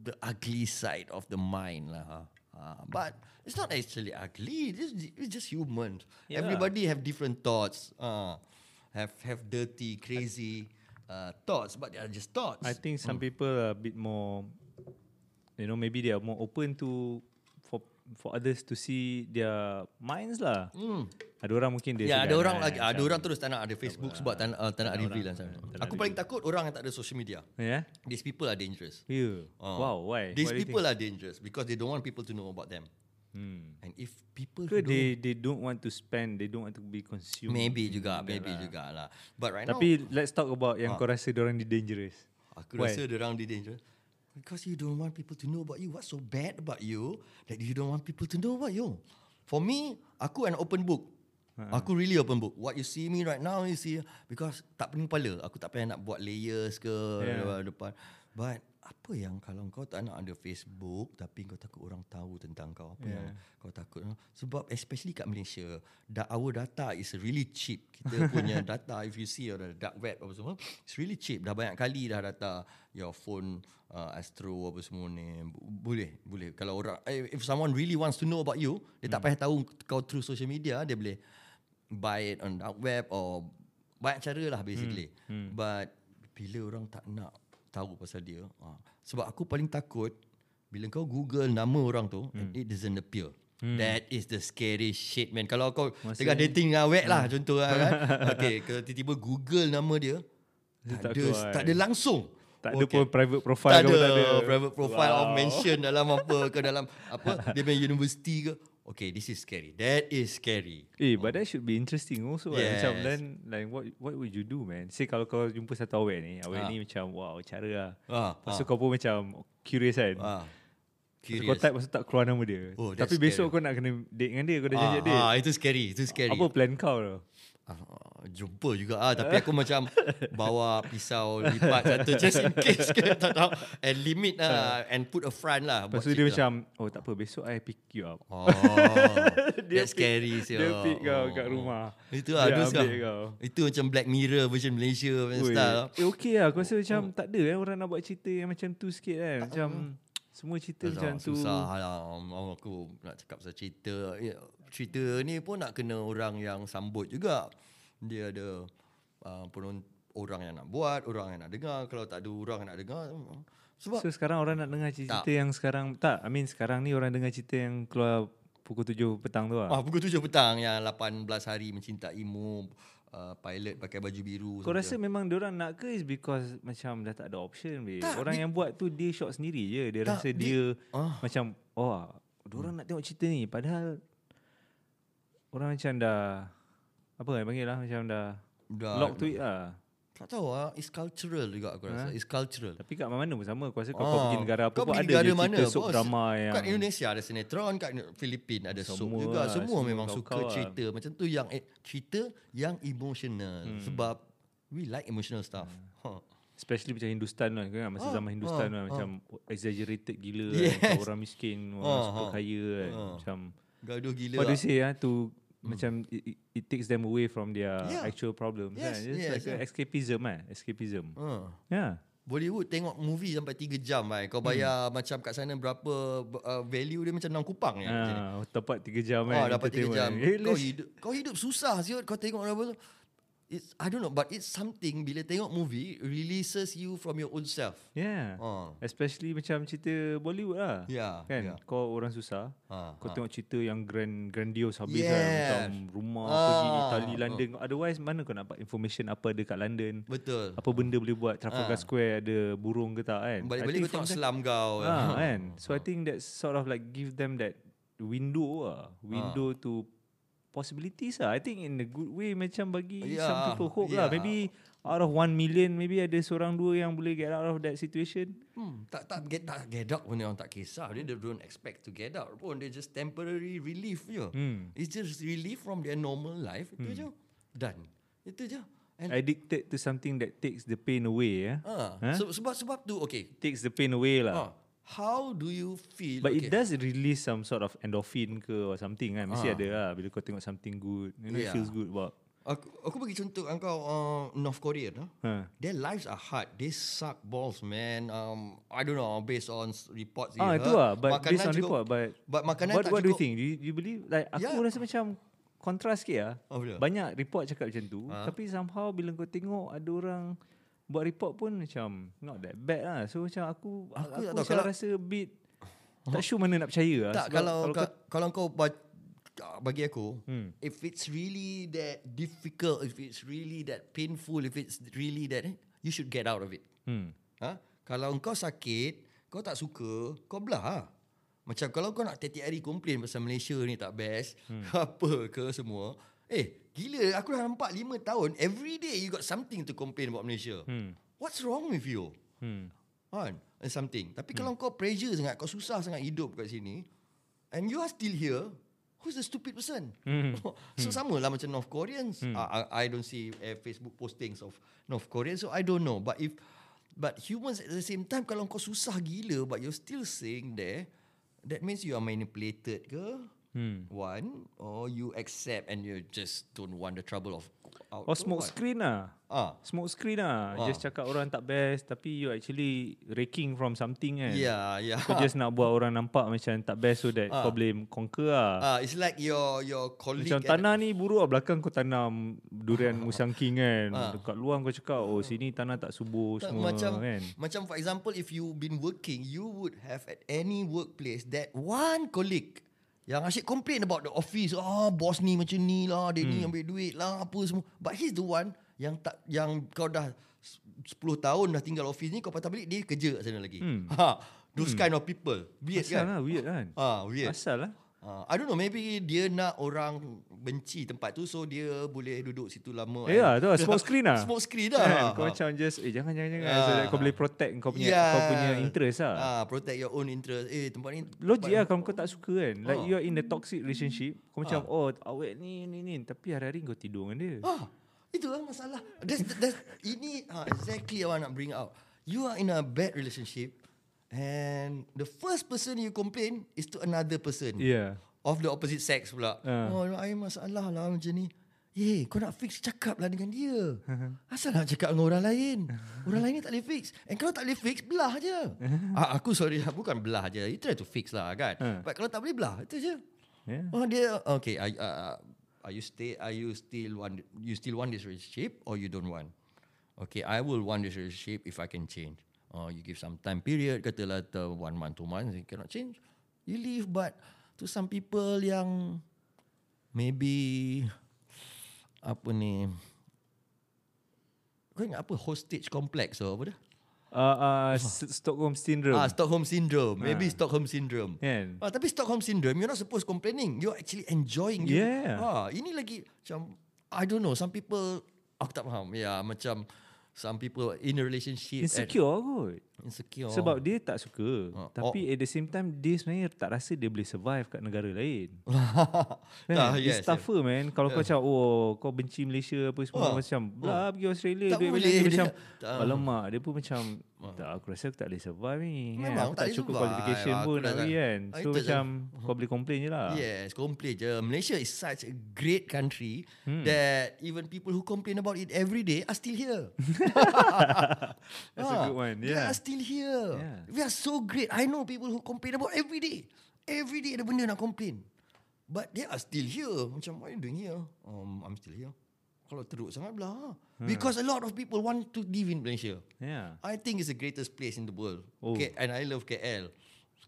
the ugly side of the mind lah. Ha. Ha. But it's not actually ugly. It's, it's just human. Yeah. Everybody have different thoughts. Uh, have have dirty, crazy uh, thoughts, but they are just thoughts. I think some people are a bit more, you know, maybe they are more open to for others to see their minds lah. Hmm. Ada orang mungkin dia Ya, ada orang kan, lagi. Ada orang terus tak nak ada Facebook sebab tak nak, uh, tak nak reveal lah. Aku paling takut orang yang tak ada social media. Ya. These people are dangerous. Yeah. Ah. Wow, why? These Why do people are dangerous because they don't want people to know about them. Hmm. And if people Ke don't, they they don't want to spend, they don't want to be consumed. maybe juga, maybe lah. juga lah. But right Tapi let's talk about yang Ah. kau rasa orang ni dangerous. now, aku why? rasa orang di dangerous. Because you don't want people to know about you. What's so bad about you that you don't want people to know about you? For me, aku an open book. Aku really open book. What you see me right now, you see because tak pening kepala. Aku tak payah nak buat layers ke Yeah. depan. But apa yang kalau kau tak nak ada Facebook tapi kau takut orang tahu tentang kau apa yang kau takut? Sebab especially kat Malaysia da, our data is really cheap. Kita [LAUGHS] punya data if you see on the dark web apa semua it's really cheap. Dah banyak kali dah data your phone uh, Astro apa semua ni. Boleh boleh. Kalau orang eh, if someone really wants to know about you dia tak payah tahu kau through social media dia boleh buy it on dark web or banyak cara lah basically. Hmm. but bila orang tak nak tahu pasal dia ha. sebab aku paling takut bila kau google nama orang tu hmm. it doesn't appear Hmm. That is the scary shit man. Kalau kau Maksudnya- tengah dating dengan wet lah contoh lah kan. [LAUGHS] Okay, kalau tiba-tiba google nama dia Dia tak, ada, keluar, tak ada langsung. Tak ada pun private profile tak ke ada, tak ada. private profile wow. or mention dalam apa ke dalam apa [LAUGHS] dia punya university ke. Okay, this is scary. That is scary. Eh, but that should be interesting also. Yes. Macam Yes. then, like what what would you do, man? Say kalau kau jumpa satu awet ni, awet Ah. ni macam wow, cara lah. Ah, Lepas tu ah. kau pun macam curious kan. Ah. Curious. kau type tu tak keluar nama dia. Oh, Tapi besok kau nak kena date dengan dia, kau dah janji ah, date. ah, itu scary, itu scary. Apa plan kau tu? Ah, jumpa juga ah tapi aku macam bawa pisau lipat satu just in case ke tak tahu and limit lah and put a front lah Lepas tu dia macam, oh tak apa, besok I pick you up. oh [LAUGHS] Dia that's pick- scary sia. Dia pick kau Oh. kat rumah. Itu lah Dia ambil kau. Itu macam Black Mirror version Malaysia Oi, style. Eh okay lah, aku rasa macam tak ada eh orang nak buat cerita yang macam tu sikit kan. Macam semua cerita macam tu. Susah lah Aku nak cakap pasal cerita ya, Cerita ni pun nak kena orang yang sambut juga Dia ada uh, penon, Orang yang nak buat Orang yang nak dengar Kalau tak ada orang yang nak dengar Sebab So sekarang orang nak dengar cerita Tak. yang sekarang tak, I mean sekarang ni orang dengar cerita yang keluar pukul 7 petang tu lah. ah, Pukul 7 petang Yang 18 hari mencintaimu uh, Pilot pakai baju biru Kau rasa tu. memang orang nak ke is because macam dah tak ada option weh. Tak, Orang di- yang buat tu dia shot sendiri je. Dia Tak, rasa di- dia ah. macam oh, orang nak tengok cerita ni padahal orang macam dah apa yang panggil lah macam dah, Dah- lock to it lah. Tak tahu lah It's cultural juga aku rasa It's cultural Tapi kat mana pun sama. Kau rasa kau, Ah, kau pergi negara apa kau pun ada negara je mana, cerita soap bos? drama yang Kat Indonesia ada sinetron, kat Filipin ada soap Semua juga. lah, Semua, semua memang suka lah. cerita macam tu yang eh, cerita yang emotional Hmm. sebab we like emotional stuff. Huh. Especially macam Hindustan kan, kan masa Ah, zaman Hindustan ah, kan, ah. macam exaggerated gila Yes. kan, orang miskin, orang Ah, super ah. kaya kan, Ah. macam Gaduh gila. what do lah. you say ah to macam it, it, takes them away from their Yeah. actual problems Yes, kan. It's yes, like yeah. escapism kan, escapism. Ah. Yeah. Bollywood tengok movie sampai 3 jam kan. Kau bayar macam kat sana berapa uh, value dia macam 6 kupang ya. Ah, dapat 3 jam Oh, kan. dapat 3 entertainment. jam. [LAUGHS] Eh, Kau hidup kau hidup susah siot kau tengok apa tu. It's I don't know but it's something bila tengok movie releases you from your own self. Yeah. Oh. Especially macam cerita Bollywood lah. Ya. Kan ya. kau orang susah Ha, Kau ha. tengok cerita yang grand grandiose habis Yes. kan Macam rumah Ah, pergi Itali. London Otherwise mana kau nak dapat information apa ada kat London Betul. Apa benda boleh buat Trafalgar Ah. Square ada burung ke tak kan Balik-balik kau tengok selam kau. ah, kan [LAUGHS] So I think that sort of like give them that window lah Window to possibilities lah I think in a good way macam bagi some Yeah, people hope yeah. lah Maybe out of one million Maybe ada seorang dua yang boleh get out of that situation Hmm, tak tak get tak get out pun orang tak kisah. Dia don't expect to get out pun. Dia just temporary relief je. Hmm. It's just relief from their normal life. Itu je. Done. Itu je. And Addicted to something that takes the pain away ya. ah, Huh? so, sebab sebab tu okay. takes the pain away lah. Ah, how do you feel? But okay. it does release some sort of endorphin ke or something kan. Mesti Ah. ada lah bila kau tengok something good. You know, it Yeah. feels good about. Aku, aku bagi contoh engkau uh, North Korea no? Huh. Their lives are hard. They suck balls, man. Um, I don't know based on reports. Ah itu lah. But Makanan based on cukup- report. But But makanan what tak what do you cukup- think? Do you, you believe? Like aku Yeah. rasa macam kontras sikit lah. Oh, betul? Banyak report cakap macam tu. Ah. Tapi somehow bila kau tengok ada orang buat report pun macam not that bad lah. So macam aku Aku aku, tak tahu, kalau- rasa a bit tak sure mana nak percaya lah. Tak kalau kalau, kau- kalau kau ba- bagi aku, Hmm. if it's really that difficult, if it's really that painful, if it's really that, eh, you should get out of it. Hmm. Ha? Kalau kau sakit, kau tak suka, kau belah. lah. Macam kalau kau nak tiap-tiap hari komplain pasal Malaysia ni tak best, hmm. [LAUGHS] apa ke semua. Eh, gila aku dah nampak 5 tahun, every day you got something to complain about Malaysia. Hmm. What's wrong with you? Hmm. Kan? And something. Tapi kalau kau pressure sangat, kau susah sangat hidup kat sini, and you are still here, who's the stupid person? Hmm. [LAUGHS] so sama lah macam North Koreans. I, I, I don't see uh, Facebook postings of North Koreans, so I don't know. But if but humans at the same time, kalau kau susah gila, but you're still staying there, that means you are manipulated ke? Hmm. One, or you accept and you just don't want the trouble of out. Or ke smoke screen lah. Ah, Smoke screen lah. Ah. Just cakap orang tak best tapi you actually raking from something kan. yeah, yeah. Kau just nak buat orang nampak macam tak best so that Ah. kau boleh conquer lah. Ah, it's like your your colleague. Macam tanah ni buruk lah belakang kau tanam durian musang king kan. Ah. Dekat luar kau cakap oh sini tanah tak subur Tak, semua macam kan. macam for example if you been working you would have at any workplace that one colleague yang asyik complain about the office ah bos ni macam ni lah dia Hmm. ni ambil duit lah apa semua but he's the one yang tak yang kau dah s- 10 tahun dah tinggal office ni kau patah balik dia kerja kat sana lagi Hmm. ha those kind of people weird Asal kan lah weird kan. ah weird Asal lah. Ah, I don't know maybe dia nak orang benci tempat tu so dia boleh duduk situ lama Ya, and- tu lah, smoke screen lah. [LAUGHS] smoke screen Kan, dah kau macam just eh jangan jangan jangan Ah. so kau boleh protect kau punya Yeah. kau punya interest lah. Ah, protect your own interest. Eh, tempat ni Logik lah kalau kau tak suka kan Like Ah. you are in a toxic relationship Kau macam oh awet ni ni ni Tapi hari-hari kau tidur dengan dia Ah, itu lah masalah. That's, that's, ini ah, exactly what I nak bring out. You are in a bad relationship and the first person you complain is to another person Yeah of the opposite sex pula. Ah. Oh, I masalah lah macam ni. Eh, kau nak fix cakap lah dengan dia. [LAUGHS] Asal nak cakap dengan orang lain? Orang lain ni tak boleh fix. And kalau tak boleh fix, belah je. [LAUGHS] ah, aku sorry, bukan belah je. You try to fix lah kan. Ah. But kalau tak boleh belah, itu je. Yeah Oh dia okay. Are, uh, are you stay? Are you still want? You still want this relationship or you don't want? Okay, I will want this relationship if I can change. Oh, you give some time period. Katalah one month, two months, you cannot change. You leave. But to some people yang maybe apa ni? Kau ingat apa hostage complex or apa dah? uh, uh, S- Stockholm syndrome Ah, Stockholm syndrome. Maybe Stockholm syndrome. Kan Ah, tapi Stockholm syndrome, you're not supposed complaining. You're actually enjoying. You- Yeah. Ah, ini lagi macam I don't know. Some people aku tak faham. Ya, yeah, macam some people in a relationship. and- Insecure kot Insecure. Sebab dia tak suka. Ah, Tapi at the same time dia sebenarnya tak rasa dia boleh survive kat negara lain. [LAUGHS] Kan? Ah, It's yes, tougher man. Kalau kau macam oh kau benci Malaysia apa semua Ah, macam belah pergi Australia Tak duit boleh, macam dia dia macam tak- alamak dia pun macam tak aku rasa aku tak boleh survive ni. Kan? Memang Aku tak tak cukup survive. qualification Aku pun nak pergi kan. Ah, So je. macam kau boleh complain je lah. Yes, complain je. Malaysia is such a great country Hmm. that even people who complain about it every day are still here. [LAUGHS] That's a Ah, good one. They Yeah. are still here. Yeah. We are so great. I know people who complain about every day. Every day ada benda nak complain. But they are still here. Macam, what are you doing here? Um, I'm still here. Kalau teruk sangat belah. Hmm. Because a lot of people want to live in Malaysia. Yeah. I think it's the greatest place in the world. Oh. K- and I love KL.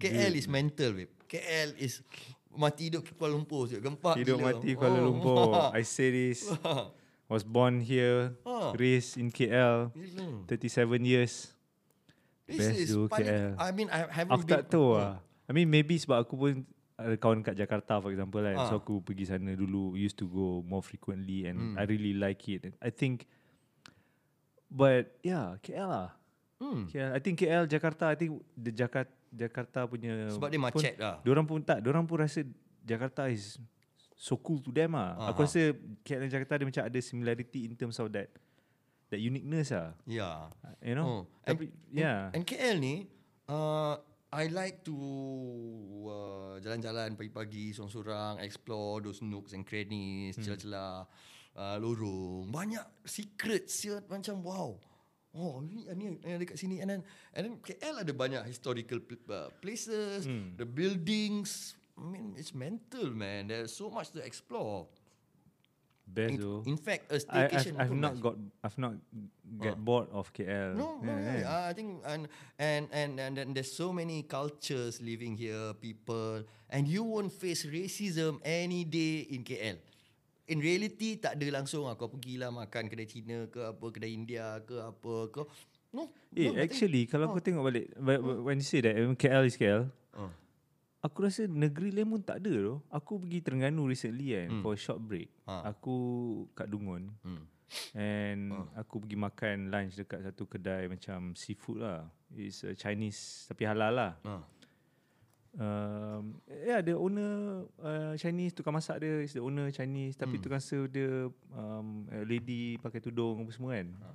KL is mental, babe. KL is mati hidup Kuala Lumpur. Gempak Hidup gila. mati Kuala Oh. [LAUGHS] I say this. Was born here, Ah. raised in KL, Gila. 37 years. Best is tu paling, KL. I mean, I haven't Aku been, tak tahu lah. I mean maybe sebab aku pun ada kawan kat Jakarta for example kan. Ah. So aku pergi sana dulu, used to go more frequently and Hmm. I really like it. I think but yeah, KL lah. Hmm. KL, I think KL Jakarta, I think the Jakarta Jakarta punya Sebab dia pun- macet lah. Diorang pun tak, diorang pun rasa Jakarta is so cool to them ah. Aha. Aku rasa KL dan Jakarta dia macam ada similarity in terms of that that uniqueness ah. Yeah. You know? Oh. Tapi And- yeah. And KL ni, uh, I like to uh, jalan-jalan pagi-pagi sorang-sorang, explore those nooks and crannies, Hmm. celah-celah, uh, lorong. Banyak secret siat macam wow. Oh, ni ni yang dekat sini and then and then KL ada banyak historical uh, places, Hmm. the buildings. I mean, it's mental, man. There's so much to explore. Best In, though. in fact, a I, I've, staycation I've not got I've not get bored of KL. No, no, Yeah, no. yeah. Uh, I think and and and and then there's so many cultures living here, people, and you won't face racism any day in KL. In reality, tak ada langsung aku pergilah makan kedai Cina ke apa, kedai India ke apa ke. No. Eh no, think- actually kalau kau tengok balik wh- wh- when you say that um, KL is KL, Oh. Aku rasa negeri lain pun tak ada tu. Aku pergi Terengganu recently kan Hmm. for a short break. Ah. Aku kat Dungun Hmm. and Ah. aku pergi makan lunch dekat satu kedai macam seafood lah. It's a Chinese tapi halal lah. Ah. Um, yeah, the owner uh, Chinese tukang masak dia is the owner Chinese tapi Hmm. tukang serve dia um, lady pakai tudung apa semua kan. Ah.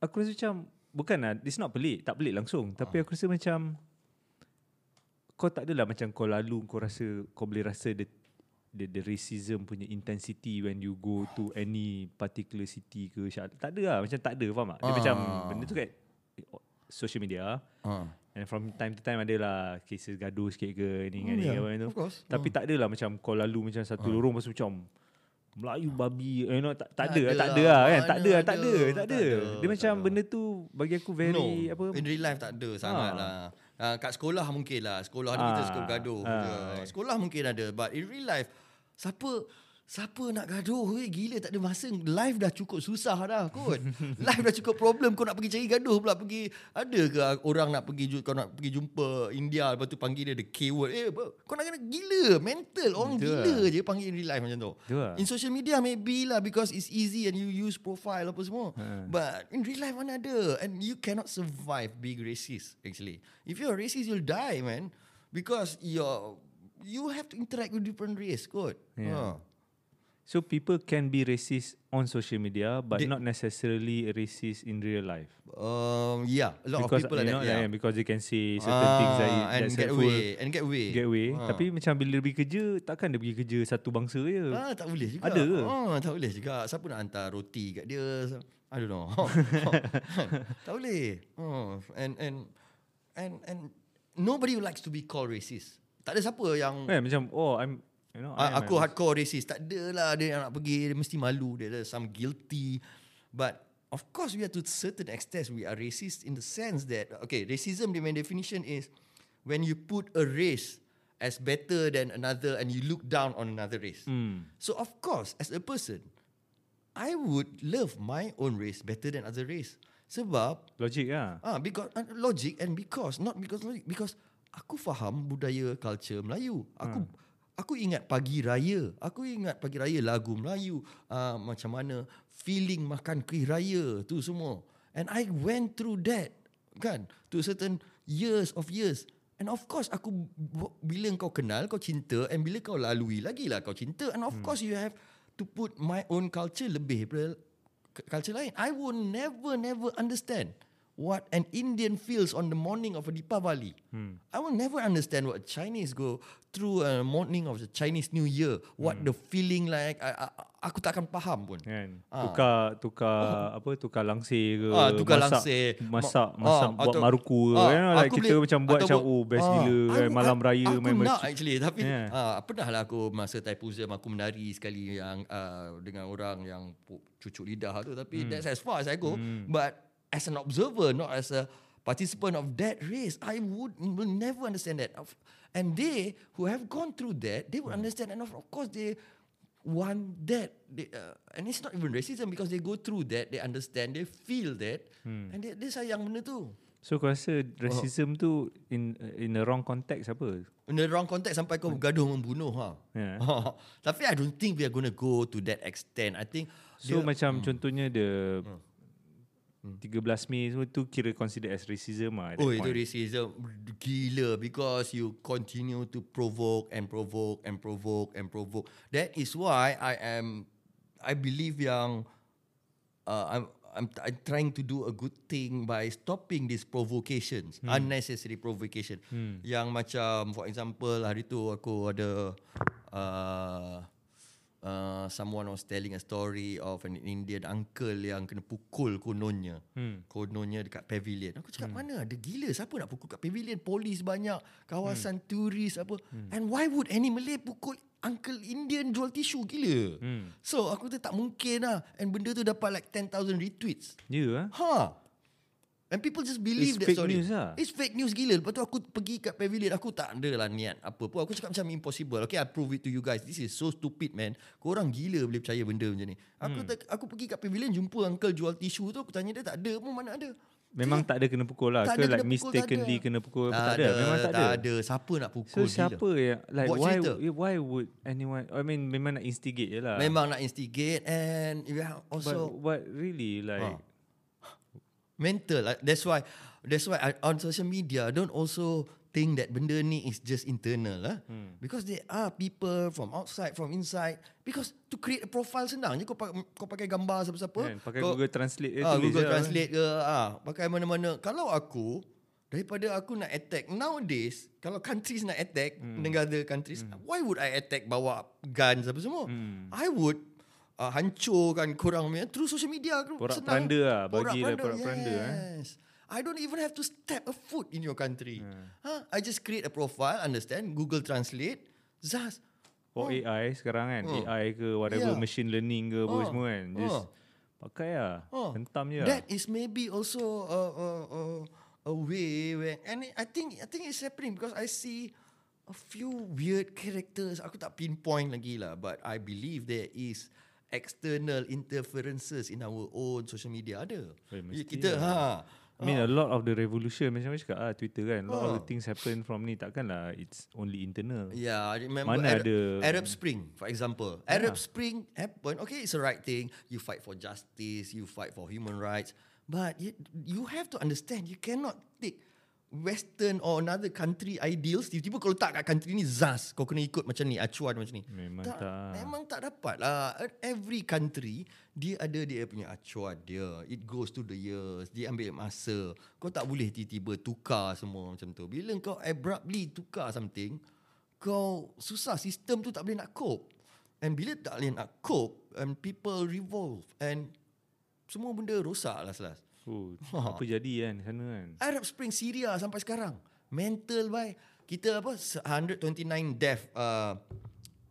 Aku rasa macam bukan lah it's not pelik, tak pelik langsung Ah. tapi aku rasa macam kau tak adalah macam kau lalu kau rasa kau boleh rasa the the, the racism punya intensity when you go to any particular city ke Syah- tak ada lah macam tak ada faham tak? Dia Ah. macam benda tu kat social media Ah. And from time to time adalah cases gaduh sikit ke ni kan Oh, ni yeah, apa tu. of course. Tapi tak adalah macam kau lalu macam satu Ah. lorong tu macam Melayu babi you know tak tak Tak ada tak ada lah. lah kan tak ada tak ada, tak ada. Dia tak macam ada. benda tu bagi aku very no, apa In real life tak ada sangat Ah. Uh, kat sekolah mungkin lah. Sekolah ni kita Ah, suka gaduh ah. je. Sekolah mungkin ada. But in real life, siapa Siapa nak gaduh? Weh Gila tak ada masa. Life dah cukup susah dah kot. [LAUGHS] Life dah cukup problem. Kau nak pergi cari gaduh pula. Pergi Ada ke orang nak pergi Kau nak pergi jumpa India? Lepas tu panggil dia The K-word Eh apa? kau nak kena gila. Mental. Orang Betul gila lah. je Panggil in real life macam tu. Betul. Lah. In social media maybe lah Because it's easy And you use profile apa semua. Ha. But in real life mana ada. And you cannot survive Being racist actually. If you're racist You'll die man. Because you're You have to interact with different race kot. Yeah. Ha. So people can be racist on social media but They- not necessarily racist in real life. Um, yeah, a lot because of people you like know that. Yeah. like, because they can say certain things that Ah, and that's get away and get away. get away. Ah. Tapi macam bila pergi kerja takkan dia pergi kerja satu bangsa je. Ah, tak boleh juga. Ada ke? Ah, tak boleh juga. Siapa nak hantar roti kat dia? I don't know. [LAUGHS] [LAUGHS] tak boleh. Oh, and and and and nobody likes to be called racist. Tak ada siapa yang Kan macam oh I'm you know I Ah, am aku hardcore racist. Tak ada lah dia nak pergi. Dia mesti malu. Dia ada some guilty. But of course we are to certain extent we are racist in the sense that, okay, racism, the main definition is when you put a race as better than another and you look down on another race. Hmm. So of course, as a person, I would love my own race better than other race. Sebab Logic lah. Ah, because uh, logic and because not because logic because aku faham budaya culture Melayu. Aku Hmm. Aku ingat pagi raya. Aku ingat pagi raya lagu Melayu. Uh, macam mana feeling makan kuih raya tu semua. And I went through that kan to certain years of years and of course aku bila kau kenal kau cinta and bila kau lalui lagi lah kau cinta and of Hmm. course you have to put my own culture lebih daripada culture lain I will never never understand what an Indian feels on the morning of a Deepavali. Hmm. I will never understand what Chinese go through a morning of the Chinese New Year. What Hmm. the feeling like. I, I, aku tak akan faham pun. Kan Ah. Tukar Tukar Apa Tukar langsir ke Ah, tukar masak, langsir. Masak Ma- Masak ah, Buat atau- maruku ke ah, you know, like Kita boleh- macam buat macam buat- Oh best ah, gila kan, aku- Malam raya Aku main nak masjid. actually Tapi Yeah. ah, Pernah lah aku Masa Taipusam Aku menari sekali yang uh, Dengan orang yang Cucuk lidah tu Tapi Hmm. that's as far as I go But As an observer Not as a Participant of that race I would will never understand that And they Who have gone through that They would Hmm. understand And of of course they Want that they, uh, And it's not even racism Because they go through that They understand They feel that Hmm. And they, they sayang benda tu So kau rasa Racism tu In in the wrong context apa In the wrong context sampai kau bergaduh membunuh ha. Yeah. [LAUGHS] Tapi I don't think we are going to go to that extent. I think So dia- macam contohnya the Hmm. 13 Mei semua tu kira considered as racism lah Oh itu point. racism gila because you continue to provoke and provoke and provoke and provoke. That is why I am I believe yang uh, I'm I'm I'm trying to do a good thing by stopping these provocations, unnecessary provocation. Yang macam for example hari tu aku ada uh, uh, someone was telling a story of an Indian uncle yang kena pukul kononnya. Hmm. Kononnya dekat pavilion. Aku cakap mana ada gila siapa nak pukul kat pavilion? Polis banyak, kawasan turis apa. And why would any Malay pukul uncle Indian jual tisu gila? Hmm. So aku tu tak mungkin lah. And benda tu dapat like 10,000 retweets. Ya yeah, Ha. And people just believe It's that fake story. news lah. It's fake news gila. Lepas tu aku pergi kat pavilion. Aku tak ada lah niat apa pun. Aku cakap macam impossible. Okay, I prove it to you guys. This is so stupid, man. Korang gila boleh percaya benda macam ni. Aku Hmm. tak, aku pergi kat pavilion jumpa uncle jual tisu tu. Aku tanya dia tak ada pun. Mana ada. Memang tak ada kena pukul lah Tak ke ada like kena pukul, tak mistakenly ada. kena pukul Tak, tak, ada. Memang tak, tak ada. ada. Siapa nak So pukul siapa gila? yang like Buat why cerita. why would anyone I mean memang nak instigate je lah. Memang nak instigate and have but also but really like Ah. Mental. That's why that's why I, on social media don't also think that benda ni is just internal lah. Hmm. Because there are people from outside, from inside. Because to create a profile senang je kau pakai, kau pakai gambar siapa-siapa. kan, pakai kau, Google Translate je ah, Google je. Translate ke ah, pakai mana-mana. Kalau aku daripada aku nak attack nowadays kalau countries nak attack Hmm. negara countries why would I attack bawa guns apa semua Hmm. I would uh, hancurkan korang punya through social media Porak-peranda lah, bagi lah porak-peranda, eh. yes. I don't even have to step a foot in your country. Huh? I just create a profile, understand, Google Translate, Zaz. For AI sekarang kan Oh. AI ke whatever Yeah. machine learning ke apa Oh. semua kan just Oh. pakai lah Oh, hentam je lah. That is maybe also a, a, a, a way where, and I think I think it's happening because I see a few weird characters. Aku tak pinpoint lagi lah, but I believe there is external interferences in our own social media ada. Eh, mesti kita ha. I mean a lot of the revolution macam macam cakap lah Twitter kan a lot of Oh. the things happen from ni takkan lah it's only internal Yeah, I remember Mana Arab, ada- Arab Spring, for example. Arab Spring happened. Okay, it's the right thing. You fight for justice, you fight for human rights, but you, you have to understand you cannot take Western or another country ideals tiba-tiba kau letak kat country ni zas kau kena ikut macam ni acuan macam ni. Memang tak, tak. memang tak dapat lah. Every country dia ada dia punya acuan dia. It goes to the years dia ambil masa. Kau tak boleh tiba-tiba tukar semua macam tu. Bila kau abruptly tukar something kau susah sistem tu tak boleh nak cope. And bila tak boleh nak cope and people revolve and semua benda rosak lah selas oh, Ha. apa jadi kan sana kan Arab Spring Syria sampai sekarang. Mental by kita apa 129 death uh,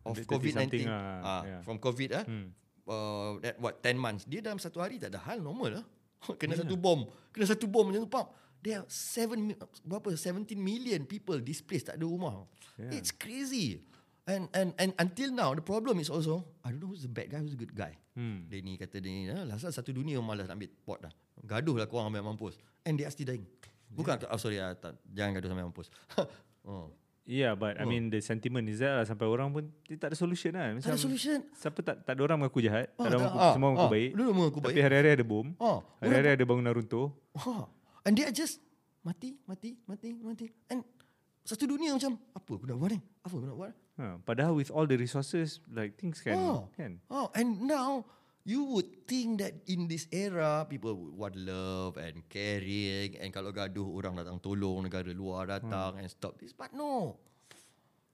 of 130 COVID-19 something lah, ah, yeah. from COVID ah. Hmm. Uh, that what 10 months. Dia dalam satu hari tak ada hal normal lah. [LAUGHS] Kena satu bom. Kena satu bom macam tu pam. There are 7 mi- berapa 17 million people displaced tak ada rumah. Yeah. It's crazy. And and and until now the problem is also I don't know who's the bad guy who's the good guy. hmm. Dia ni kata dia ni ah, Lasal satu dunia malas nak ambil pot dah Gaduh lah korang ambil mampus And they are still dying Bukan oh, sorry ah, tak, Jangan gaduh sampai mampus [LAUGHS] oh. Yeah but I mean the sentiment is that lah Sampai orang pun Dia tak ada solution lah Tak Macam ada solution Siapa tak, tak ada orang mengaku jahat Ah, Tak ada orang tak- mengaku, ah, Semua mengaku ah, baik Dulu mengaku Tapi baik hari-hari ada bom Ah, Hari-hari ada bangunan runtuh ha. And they are just mati, mati, mati, mati. And satu dunia macam apa aku nak buat ni? Apa aku nak buat? Ha, padahal with all the resources, like things can Oh. can. Oh, and now you would think that in this era people would want love and caring and kalau gaduh orang datang tolong negara luar datang and stop this. But no.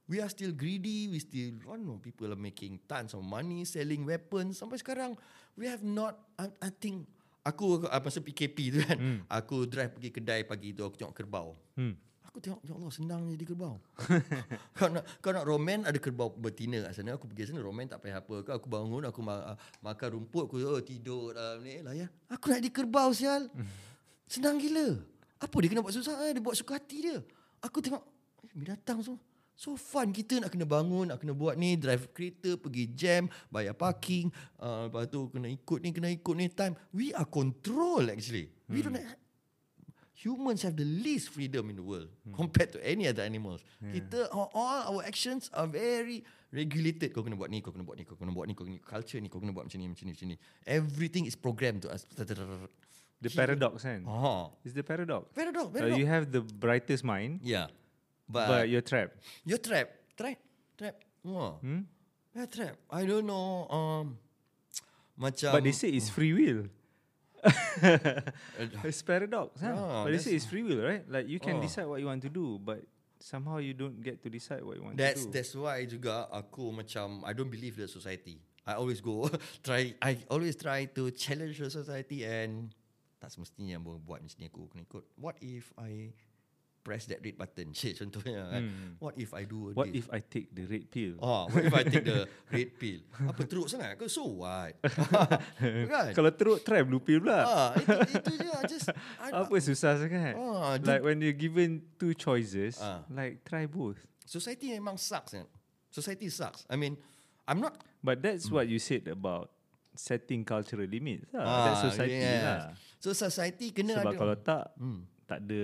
We are still greedy. We still I don't know people are making tons of money selling weapons. Sampai sekarang we have not I, I think aku uh, masa PKP tu kan aku drive pergi kedai pagi tu aku tengok kerbau. Hmm. Aku tengok, ya Allah senang jadi kerbau. [LAUGHS] kau nak kau nak roman ada kerbau betina kat sana. Aku pergi sana roman tak payah apa. Kau aku bangun aku ma- makan rumput aku oh, tidur dalam ni lah ya. Aku nak jadi kerbau sial. [LAUGHS] senang gila. Apa dia kena buat susah? Eh, dia buat suka hati dia. Aku tengok eh, binatang semua. So fun kita nak kena bangun, nak kena buat ni, drive kereta, pergi jam, bayar parking, uh, lepas tu kena ikut ni, kena ikut ni time. We are control actually. We don't have, humans have the least freedom in the world compared to any other animals. Kita all, all our actions are very regulated. Kau kena buat ni, kau kena buat ni, kau kena buat ni, kau kena culture ni, kau kena buat macam ni, macam ni, macam ni. Everything is programmed to us. The paradox kan. Oh, It's the paradox. paradox, Uh, paradox. you have the brightest mind, yeah, but, but, you're trapped. you're trapped, trap, trap. Oh, Hmm? you're trapped. I don't know. Um, macam. but they say it's free will. [LAUGHS] it's paradox, huh? Ah, but they say that's- it's free will, right? Like you can Oh. decide what you want to do, but somehow you don't get to decide what you want That's to do. that's why juga aku macam I don't believe the society. I always go [LAUGHS] try I always try to challenge the society and tak semestinya yang buat macam ni aku kena ikut. What if I press that red button? [LAUGHS] Cik contohnya kan. What if I do Hmm. What this? if I take the red pill? Oh, what if I take the [LAUGHS] red pill? Apa teruk sangat? Kau so what? [LAUGHS] kan? Kalau teruk, try blue pill pula. ah, itu, itu je. I just I, Apa susah sangat? Ah, like when you're given two choices, Ah. like try both. society memang sucks kan. Society sucks. I mean, I'm not But that's what you said about setting cultural limits. Lah. Ah, that's society yes. lah. So society kena Sebab ada kalau tak, Hmm. Tak ada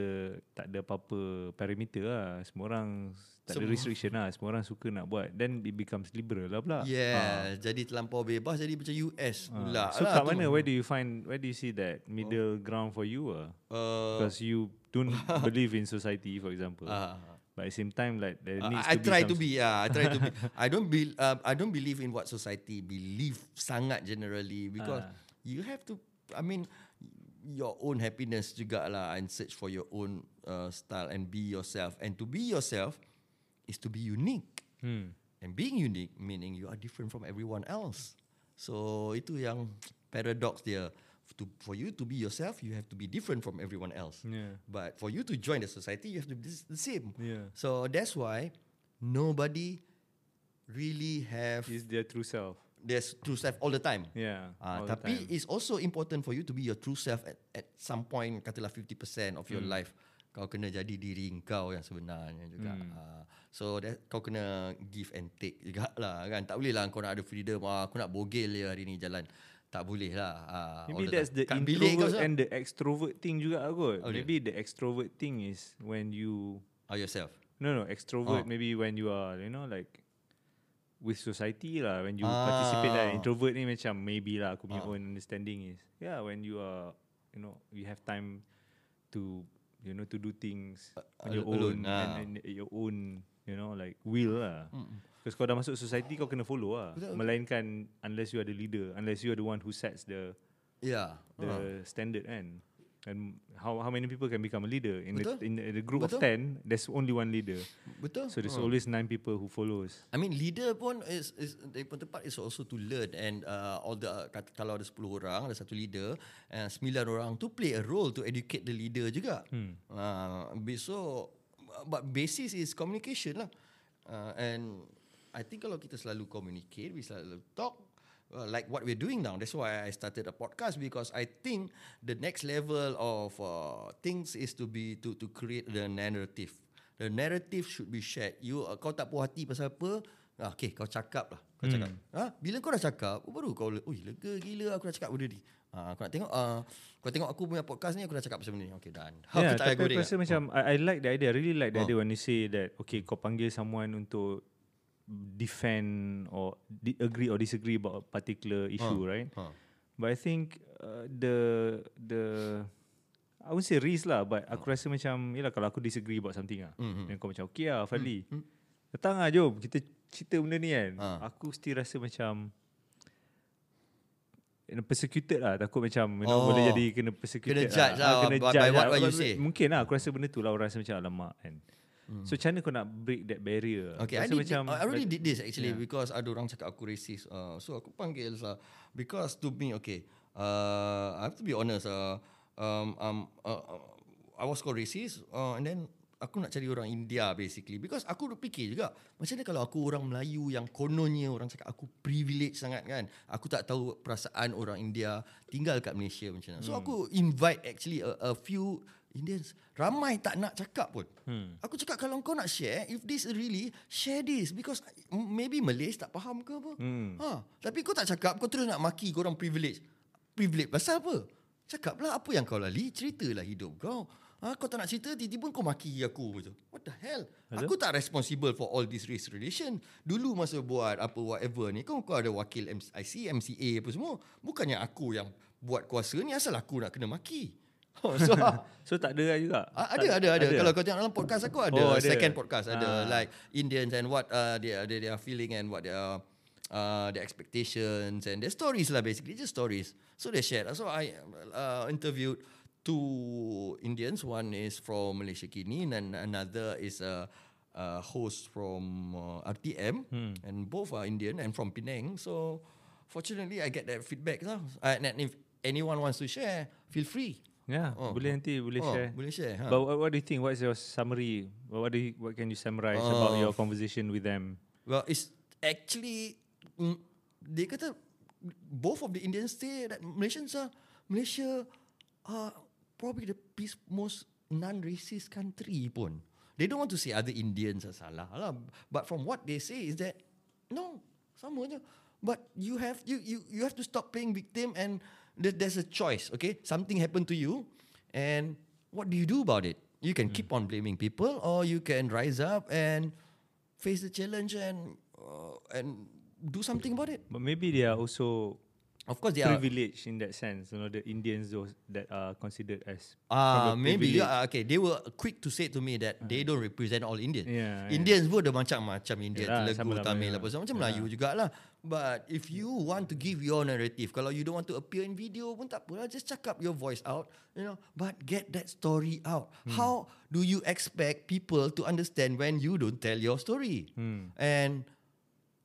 tak ada apa-apa parameter lah. Semua orang tak ada Semua- restriction lah. Semua orang suka nak buat. Then it becomes liberal lah pula. Yeah, jadi terlampau bebas jadi macam US Ah. pula. So lah kat mana, where do you find, where do you see that middle ground for you ah? Uh, Because you don't [LAUGHS] believe in society, for example. uh, But at the same time, like there needs I to be try to be yeah, I try to be. [LAUGHS] I don't be uh, I don't believe in what society believe sangat generally because Ah. you have to I mean your own happiness juga lah and search for your own uh, style and be yourself and to be yourself is to be unique. Hmm. And being unique meaning you are different from everyone else. So itu yang paradox dia. To, for you to be yourself, you have to be different from everyone else. Yeah. But for you to join the society, you have to be the same. Yeah. So that's why nobody really have Is their true self. Their true self all the time. Yeah. Ah, the tapi time. it's also important for you to be your true self at, at some point katalah 50% of your life kau kena jadi diri kau yang sebenarnya juga. Hmm. Ah, so that kau kena give and take juga lah kan. Tak boleh lah kau nak ada freedom. Ah, aku nak bogel je hari ni jalan. Tak boleh lah. Ah, all Maybe the that's the kau introvert and the extrovert thing juga kot. Oh, dia? maybe the extrovert thing is when you Oh, yourself. no no extrovert Oh. maybe when you are you know like with society lah when you participate lah. Ah. Introvert ni macam maybe lah aku punya Ah. own understanding is yeah when you are you know you have time to you know to do things on al- your alone, own ah. and, and your own you know like will lah. Because kau dah masuk society kau kena follow lah. Betul. Melainkan unless you are the leader, unless you are the one who sets the Yeah. the Ah. standard kan. And how how many people can become a leader in the, Betul. in the, in the group Betul. of 10 there's only one leader. Betul. So there's Ah. always nine people who follows. I mean leader pun is is the important part is also to learn and uh, all the kat- kalau ada 10 orang ada satu leader and 9 orang to play a role to educate the leader juga. Hmm. Uh, so but basis is communication lah. Uh, and I think kalau kita selalu communicate, we selalu talk uh, like what we're doing now. That's why I started a podcast because I think the next level of uh, things is to be to to create the narrative. The narrative should be shared. You uh, kau tak puas hati pasal apa? Ah, okay, kau cakap lah. Kau cakap. Ha? Bila kau dah cakap, baru kau, ui lega gila aku dah cakap benda ni. Ha, aku nak tengok, uh, kau tengok aku punya podcast ni, aku dah cakap pasal benda ni. Okay, done. yeah, aku tak tapi aku rasa lah. macam I, I like the idea. I really like the Oh. idea when you say that okay kau panggil someone untuk defend or di- agree or disagree about a particular issue, right? Ha. But I think uh, the the I won't say risk lah but aku rasa macam yalah kalau aku disagree about something lah. Mhm. Dan kau macam okay lah Fadli. Hmm. Datang lah jom kita cerita benda ni kan. Ah. Aku still rasa macam know, persecuted lah takut macam you know, Oh. boleh jadi kena persecuted Kena judge lah Ah, kena by- by judge what- lah. what you say. mungkin lah aku rasa benda tu lah orang rasa macam alamak kan so macam mana kau nak break that barrier Okay, I, did, macam I already did this actually Yeah. because ada orang cakap aku racist. Uh, so aku panggil lah because to me okay. Uh, I have to be honest. Uh, um, um, uh, uh, I was called racist uh, and then aku nak cari orang India basically because aku fikir juga macam mana kalau aku orang Melayu yang kononnya orang cakap aku privilege sangat kan aku tak tahu perasaan orang India tinggal kat Malaysia macam mana so aku invite actually a, a few Indians ramai tak nak cakap pun. Hmm. Aku cakap kalau kau nak share If this really Share this. Because Maybe Malays tak faham ke apa. Hmm. ha, Tapi kau tak cakap Kau terus nak maki Korang privilege. Privilege pasal apa? Cakaplah apa yang kau lali Ceritalah hidup kau. Ha, Kau tak nak cerita Tiba-tiba kau maki aku macam What the hell? Betul. Aku tak responsible For all this race relation. Dulu masa buat Apa whatever ni Kau kau ada wakil MCIC MCA apa semua. Bukannya aku yang Buat kuasa ni Asal aku nak kena maki [LAUGHS] Oh, so [LAUGHS] so tak ada lah juga Ah, ada, ada, ada. Kalau kau tengok dalam podcast aku ada, Oh, ada. second podcast Ah. ada like Indians and what uh, they are they, are feeling and what they are uh, their expectations and their stories lah basically just stories. So they shared. So I uh, interviewed two Indians. One is from Malaysia Kini and another is a, a host from uh, RTM Hmm. and both are Indian and from Penang. So fortunately I get that feedback lah. Uh, and if anyone wants to share, feel free. Ya, Oh. boleh nanti boleh Oh, share. boleh share. Ha. But what, what do you think? What's your summary? What do you, what can you summarize about Oh. your conversation with them? Well, it's actually mm, they kata both of the Indians say that Malaysians are Malaysia are probably the peace, most non-racist country pun. They don't want to say other Indians are salah lah. But from what they say is that no, sama je. But you have you you you have to stop playing victim and there's a choice. Okay, something happened to you, and what do you do about it? You can keep on blaming people, or you can rise up and face the challenge and uh, and do something about it. But maybe they are also Of course, they are. privileged in that sense. You know, the Indians those that are considered as Ah, a maybe yeah, okay. They were quick to say to me that they don't represent all Indians. Yeah, yeah. Indians pun ada macam-macam Indian, Yalah, Telugu, lah, Tamil yeah. apa semua macam Melayu jugalah. But if you want to give your narrative, kalau you don't want to appear in video pun tak apalah, just cakap your voice out, you know. But get that story out. Hmm. How do you expect people to understand when you don't tell your story? Hmm. And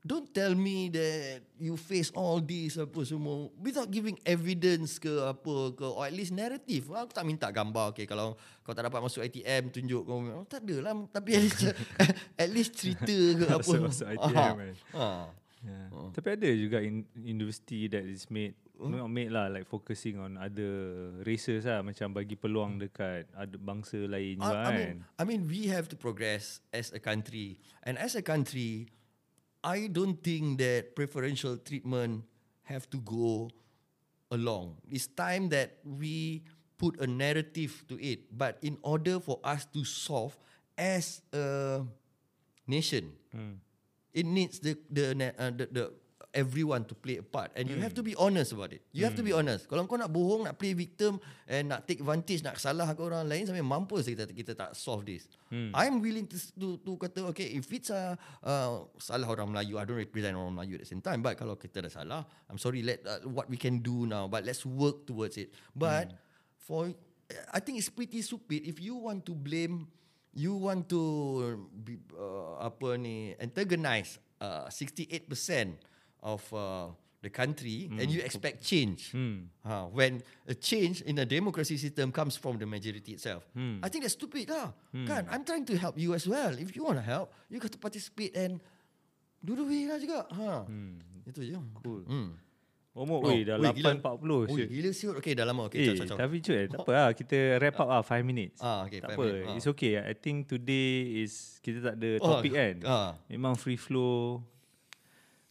don't tell me that you face all this apa semua without giving evidence ke apa ke or at least narrative. Aku tak minta gambar okay kalau kau tak dapat masuk ATM tunjuk kau oh, tak adalah tapi at least [LAUGHS] [LAUGHS] at least cerita ke apa. Masuk- masuk ATM, Ah. kan. Ah. Yeah. Tapi ada juga in university that is made not made lah like focusing on other races lah macam bagi peluang dekat ada bangsa lain juga I, I kan. mean, I mean, we have to progress as a country, and as a country, I don't think that preferential treatment have to go along. It's time that we put a narrative to it. But in order for us to solve as a nation, Hmm. It needs the the uh, the, the everyone to play a part. And you have to be honest about it. You have to be honest. Kalau kau nak bohong nak play victim and nak take advantage nak salah ke orang lain sampai mampus kita kita tak solve this. I'm willing to to, to kata okay if it's a uh, salah orang Melayu i don't represent orang Melayu at the same time but kalau kita dah salah i'm sorry let uh, what we can do now but let's work towards it. But for i think it's pretty stupid. If you want to blame you want to be, uh, apa ni antagonize uh, 68% of uh, the country and you expect change Hmm. uh, when a change in a democracy system comes from the majority itself Hmm. I think that's stupid lah kan I'm trying to help you as well if you want to help you got to participate and do the way lah juga ha. itu je Cool. hmm. Omok Oh, dah weh, gila. 8.40 Ui, shit. gila siut okay dah lama okay Eh, ciao, ciao. tapi cuy, tak apa lah. Kita wrap up lah 5 minutes. Ah, okay, tak apa, minutes. Ah. it's okay. I think today is, kita tak ada Oh, topik kan. ah. Memang free flow.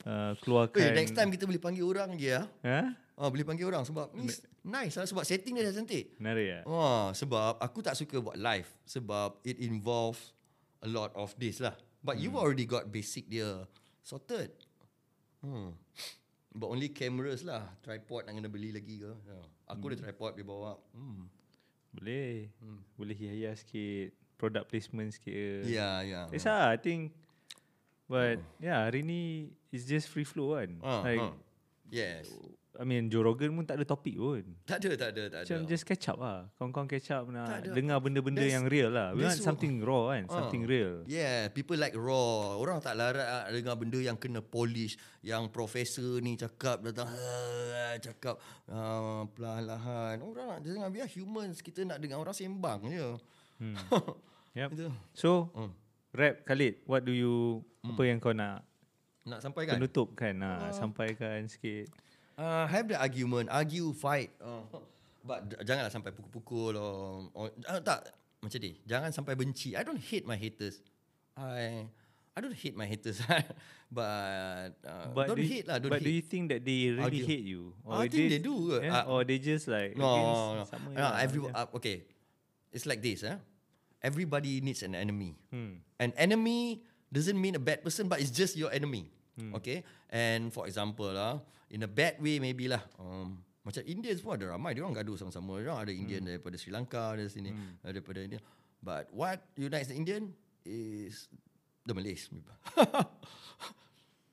Uh, keluarkan. Weh, next time kita boleh panggil orang je ya Ha? Ah, boleh panggil orang sebab ni nice lah sebab setting dia dah cantik. Menarik ya? Wah, sebab aku tak suka buat live sebab it involves a lot of this lah. But Hmm. you've already got basic dia sorted. Hmm. But only cameras lah. Tripod nak kena beli lagi ke. Ya. Aku ada tripod dia bawa. Hmm. Boleh. Hmm. Boleh hias sikit. Product placement sikit. ke. Yeah, yeah. It's lah, I think. But yeah, hari ni it's just free flow kan. Uh, like, uh. Yes. I mean, Joe Rogan pun tak ada topik pun. Tak ada, tak ada, tak ada. Macam just catch up lah. Kawan-kawan catch up nak dengar benda-benda That's- yang real lah. We want something raw kan. Ah. Something real. Yeah, people like raw. Orang tak larat ah, dengar benda yang kena polish. Yang profesor ni cakap datang "Ah," cakap uh, perlahan-lahan. Orang nak dengar biar humans kita nak dengar orang sembang je. Hmm. [LAUGHS] Yep. Itu. So, Hmm. rap Khalid, what do you, apa yang kau nak Nak sampaikan? penutup kan? Ha, sampaikan sikit. Uh, have the argument, argue, fight. Uh, [LAUGHS] but janganlah sampai pukul-pukul or, or uh, tak macam ni. Jangan sampai benci. I don't hate my haters. I I don't hate my haters. [LAUGHS] but uh, But don't do you, hate lah. Don't but hate. do you think that they really Argue. hate you? I think they do ke? Yeah? Uh, or they just like no, no, sama no. lah, every, je. uh, okay. It's like this. Eh? Everybody needs an enemy. Hmm. An enemy doesn't mean a bad person, but it's just your enemy. Hmm. Okay? And for example, lah, in a bad way maybe lah. Um, macam Indians pun ada ramai. Dia orang gaduh sama-sama. Dia orang ada Indian Hmm. daripada Sri Lanka, dari sini, daripada India. But what unites the Indian is the Malays. [LAUGHS]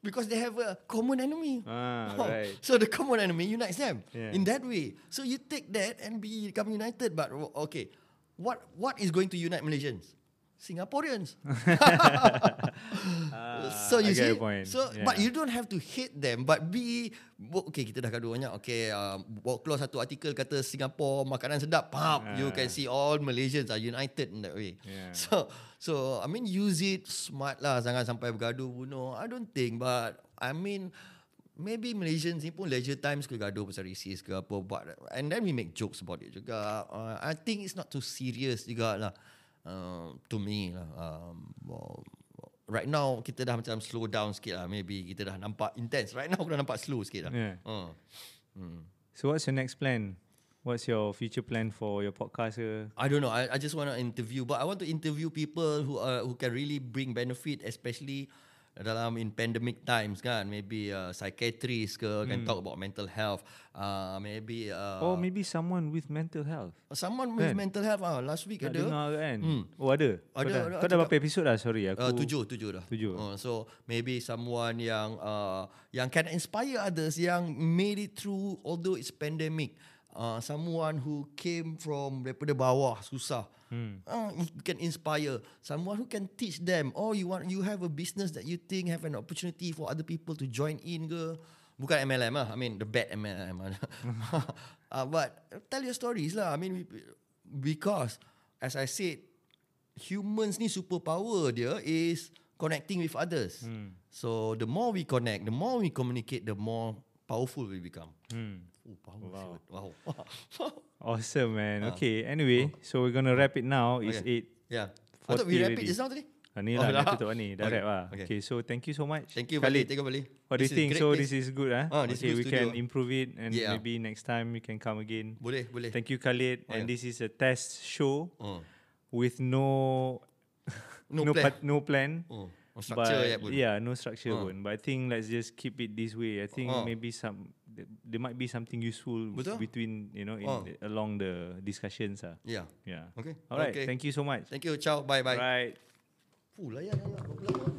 Because they have a common enemy. Ah, Oh, [LAUGHS] right. So the common enemy unites them Yeah. in that way. So you take that and become united. But okay, what what is going to unite Malaysians? Singaporeans. [LAUGHS] [LAUGHS] so I you see, point. so Yeah. but you don't have to hate them, but be okay. Kita dah gaduh banyak. Okay, um, bawa keluar satu artikel kata Singapore makanan sedap. Pap, you Ah. can see all Malaysians are united in that way. Yeah. [LAUGHS] So so I mean use it smart lah. Jangan sampai bergaduh bunuh. I don't think, but I mean maybe Malaysians ni pun leisure times ke gaduh pasal racist ke apa but and then we make jokes about it juga. Uh, I think it's not too serious juga lah. Uh, to me lah. Um, well, right now kita dah macam slow down sikit lah. Maybe kita dah nampak intense. Right now aku dah nampak slow sikit lah. Yeah. Uh. Hmm. So what's your next plan? What's your future plan for your podcast? ke? I don't know. I, I just want to interview, but I want to interview people who are who can really bring benefit, especially dalam in pandemic times kan. Maybe uh, psychiatrist ke can talk about mental health. Uh, maybe uh, Or maybe someone with mental health. someone with Kan? mental health. Ah, last week Nak ada. dengar kan? Hmm. Oh ada? Ada, kau dah ada. berapa episod dah? Sorry aku. Uh, tujuh, tujuh dah. Tujuh. Uh, so maybe someone yang uh, yang can inspire others, yang made it through although it's pandemic. Uh, someone who came from daripada bawah susah. Hmm. Uh, you can inspire someone who can teach them. Oh, you want you have a business that you think have an opportunity for other people to join in ke? Bukan MLM lah. I mean the bad MLM. [LAUGHS] uh, but tell your stories lah. I mean because as I said, humans ni superpower dia is connecting with others. Hmm. So the more we connect, the more we communicate, the more powerful we become. Hmm. Oh. Wow. wow. Awesome man. Ah. Okay. Anyway, so we're gonna wrap it now. It's Okay. eight. yeah. I thought we wrap it just now tadi. Ah, ni Oh, lah, dah. dah tutup lah ni. Dah Okay. wrap lah. Okay. Okay. so thank you so much. Thank you. Khalid. Thank you, Bali. What do you think? So place. this is good ah. Ah, okay, we can improve it and Yeah. maybe next time you can come again. Boleh, boleh. Thank you Khalid. Oh, and yeah. this is a test show Oh. with no No [LAUGHS] no plan. no plan. Oh. No structure but, yet pun. Yeah, no structure Oh. pun. But I think let's just keep it this way. I think Oh. maybe some there might be something useful Betul. between you know in, Oh. along the discussions. Ah, Yeah. yeah. Okay. All right. Okay. Thank you so much. Thank you. Ciao. Bye bye. Right. Fuh, layan layan.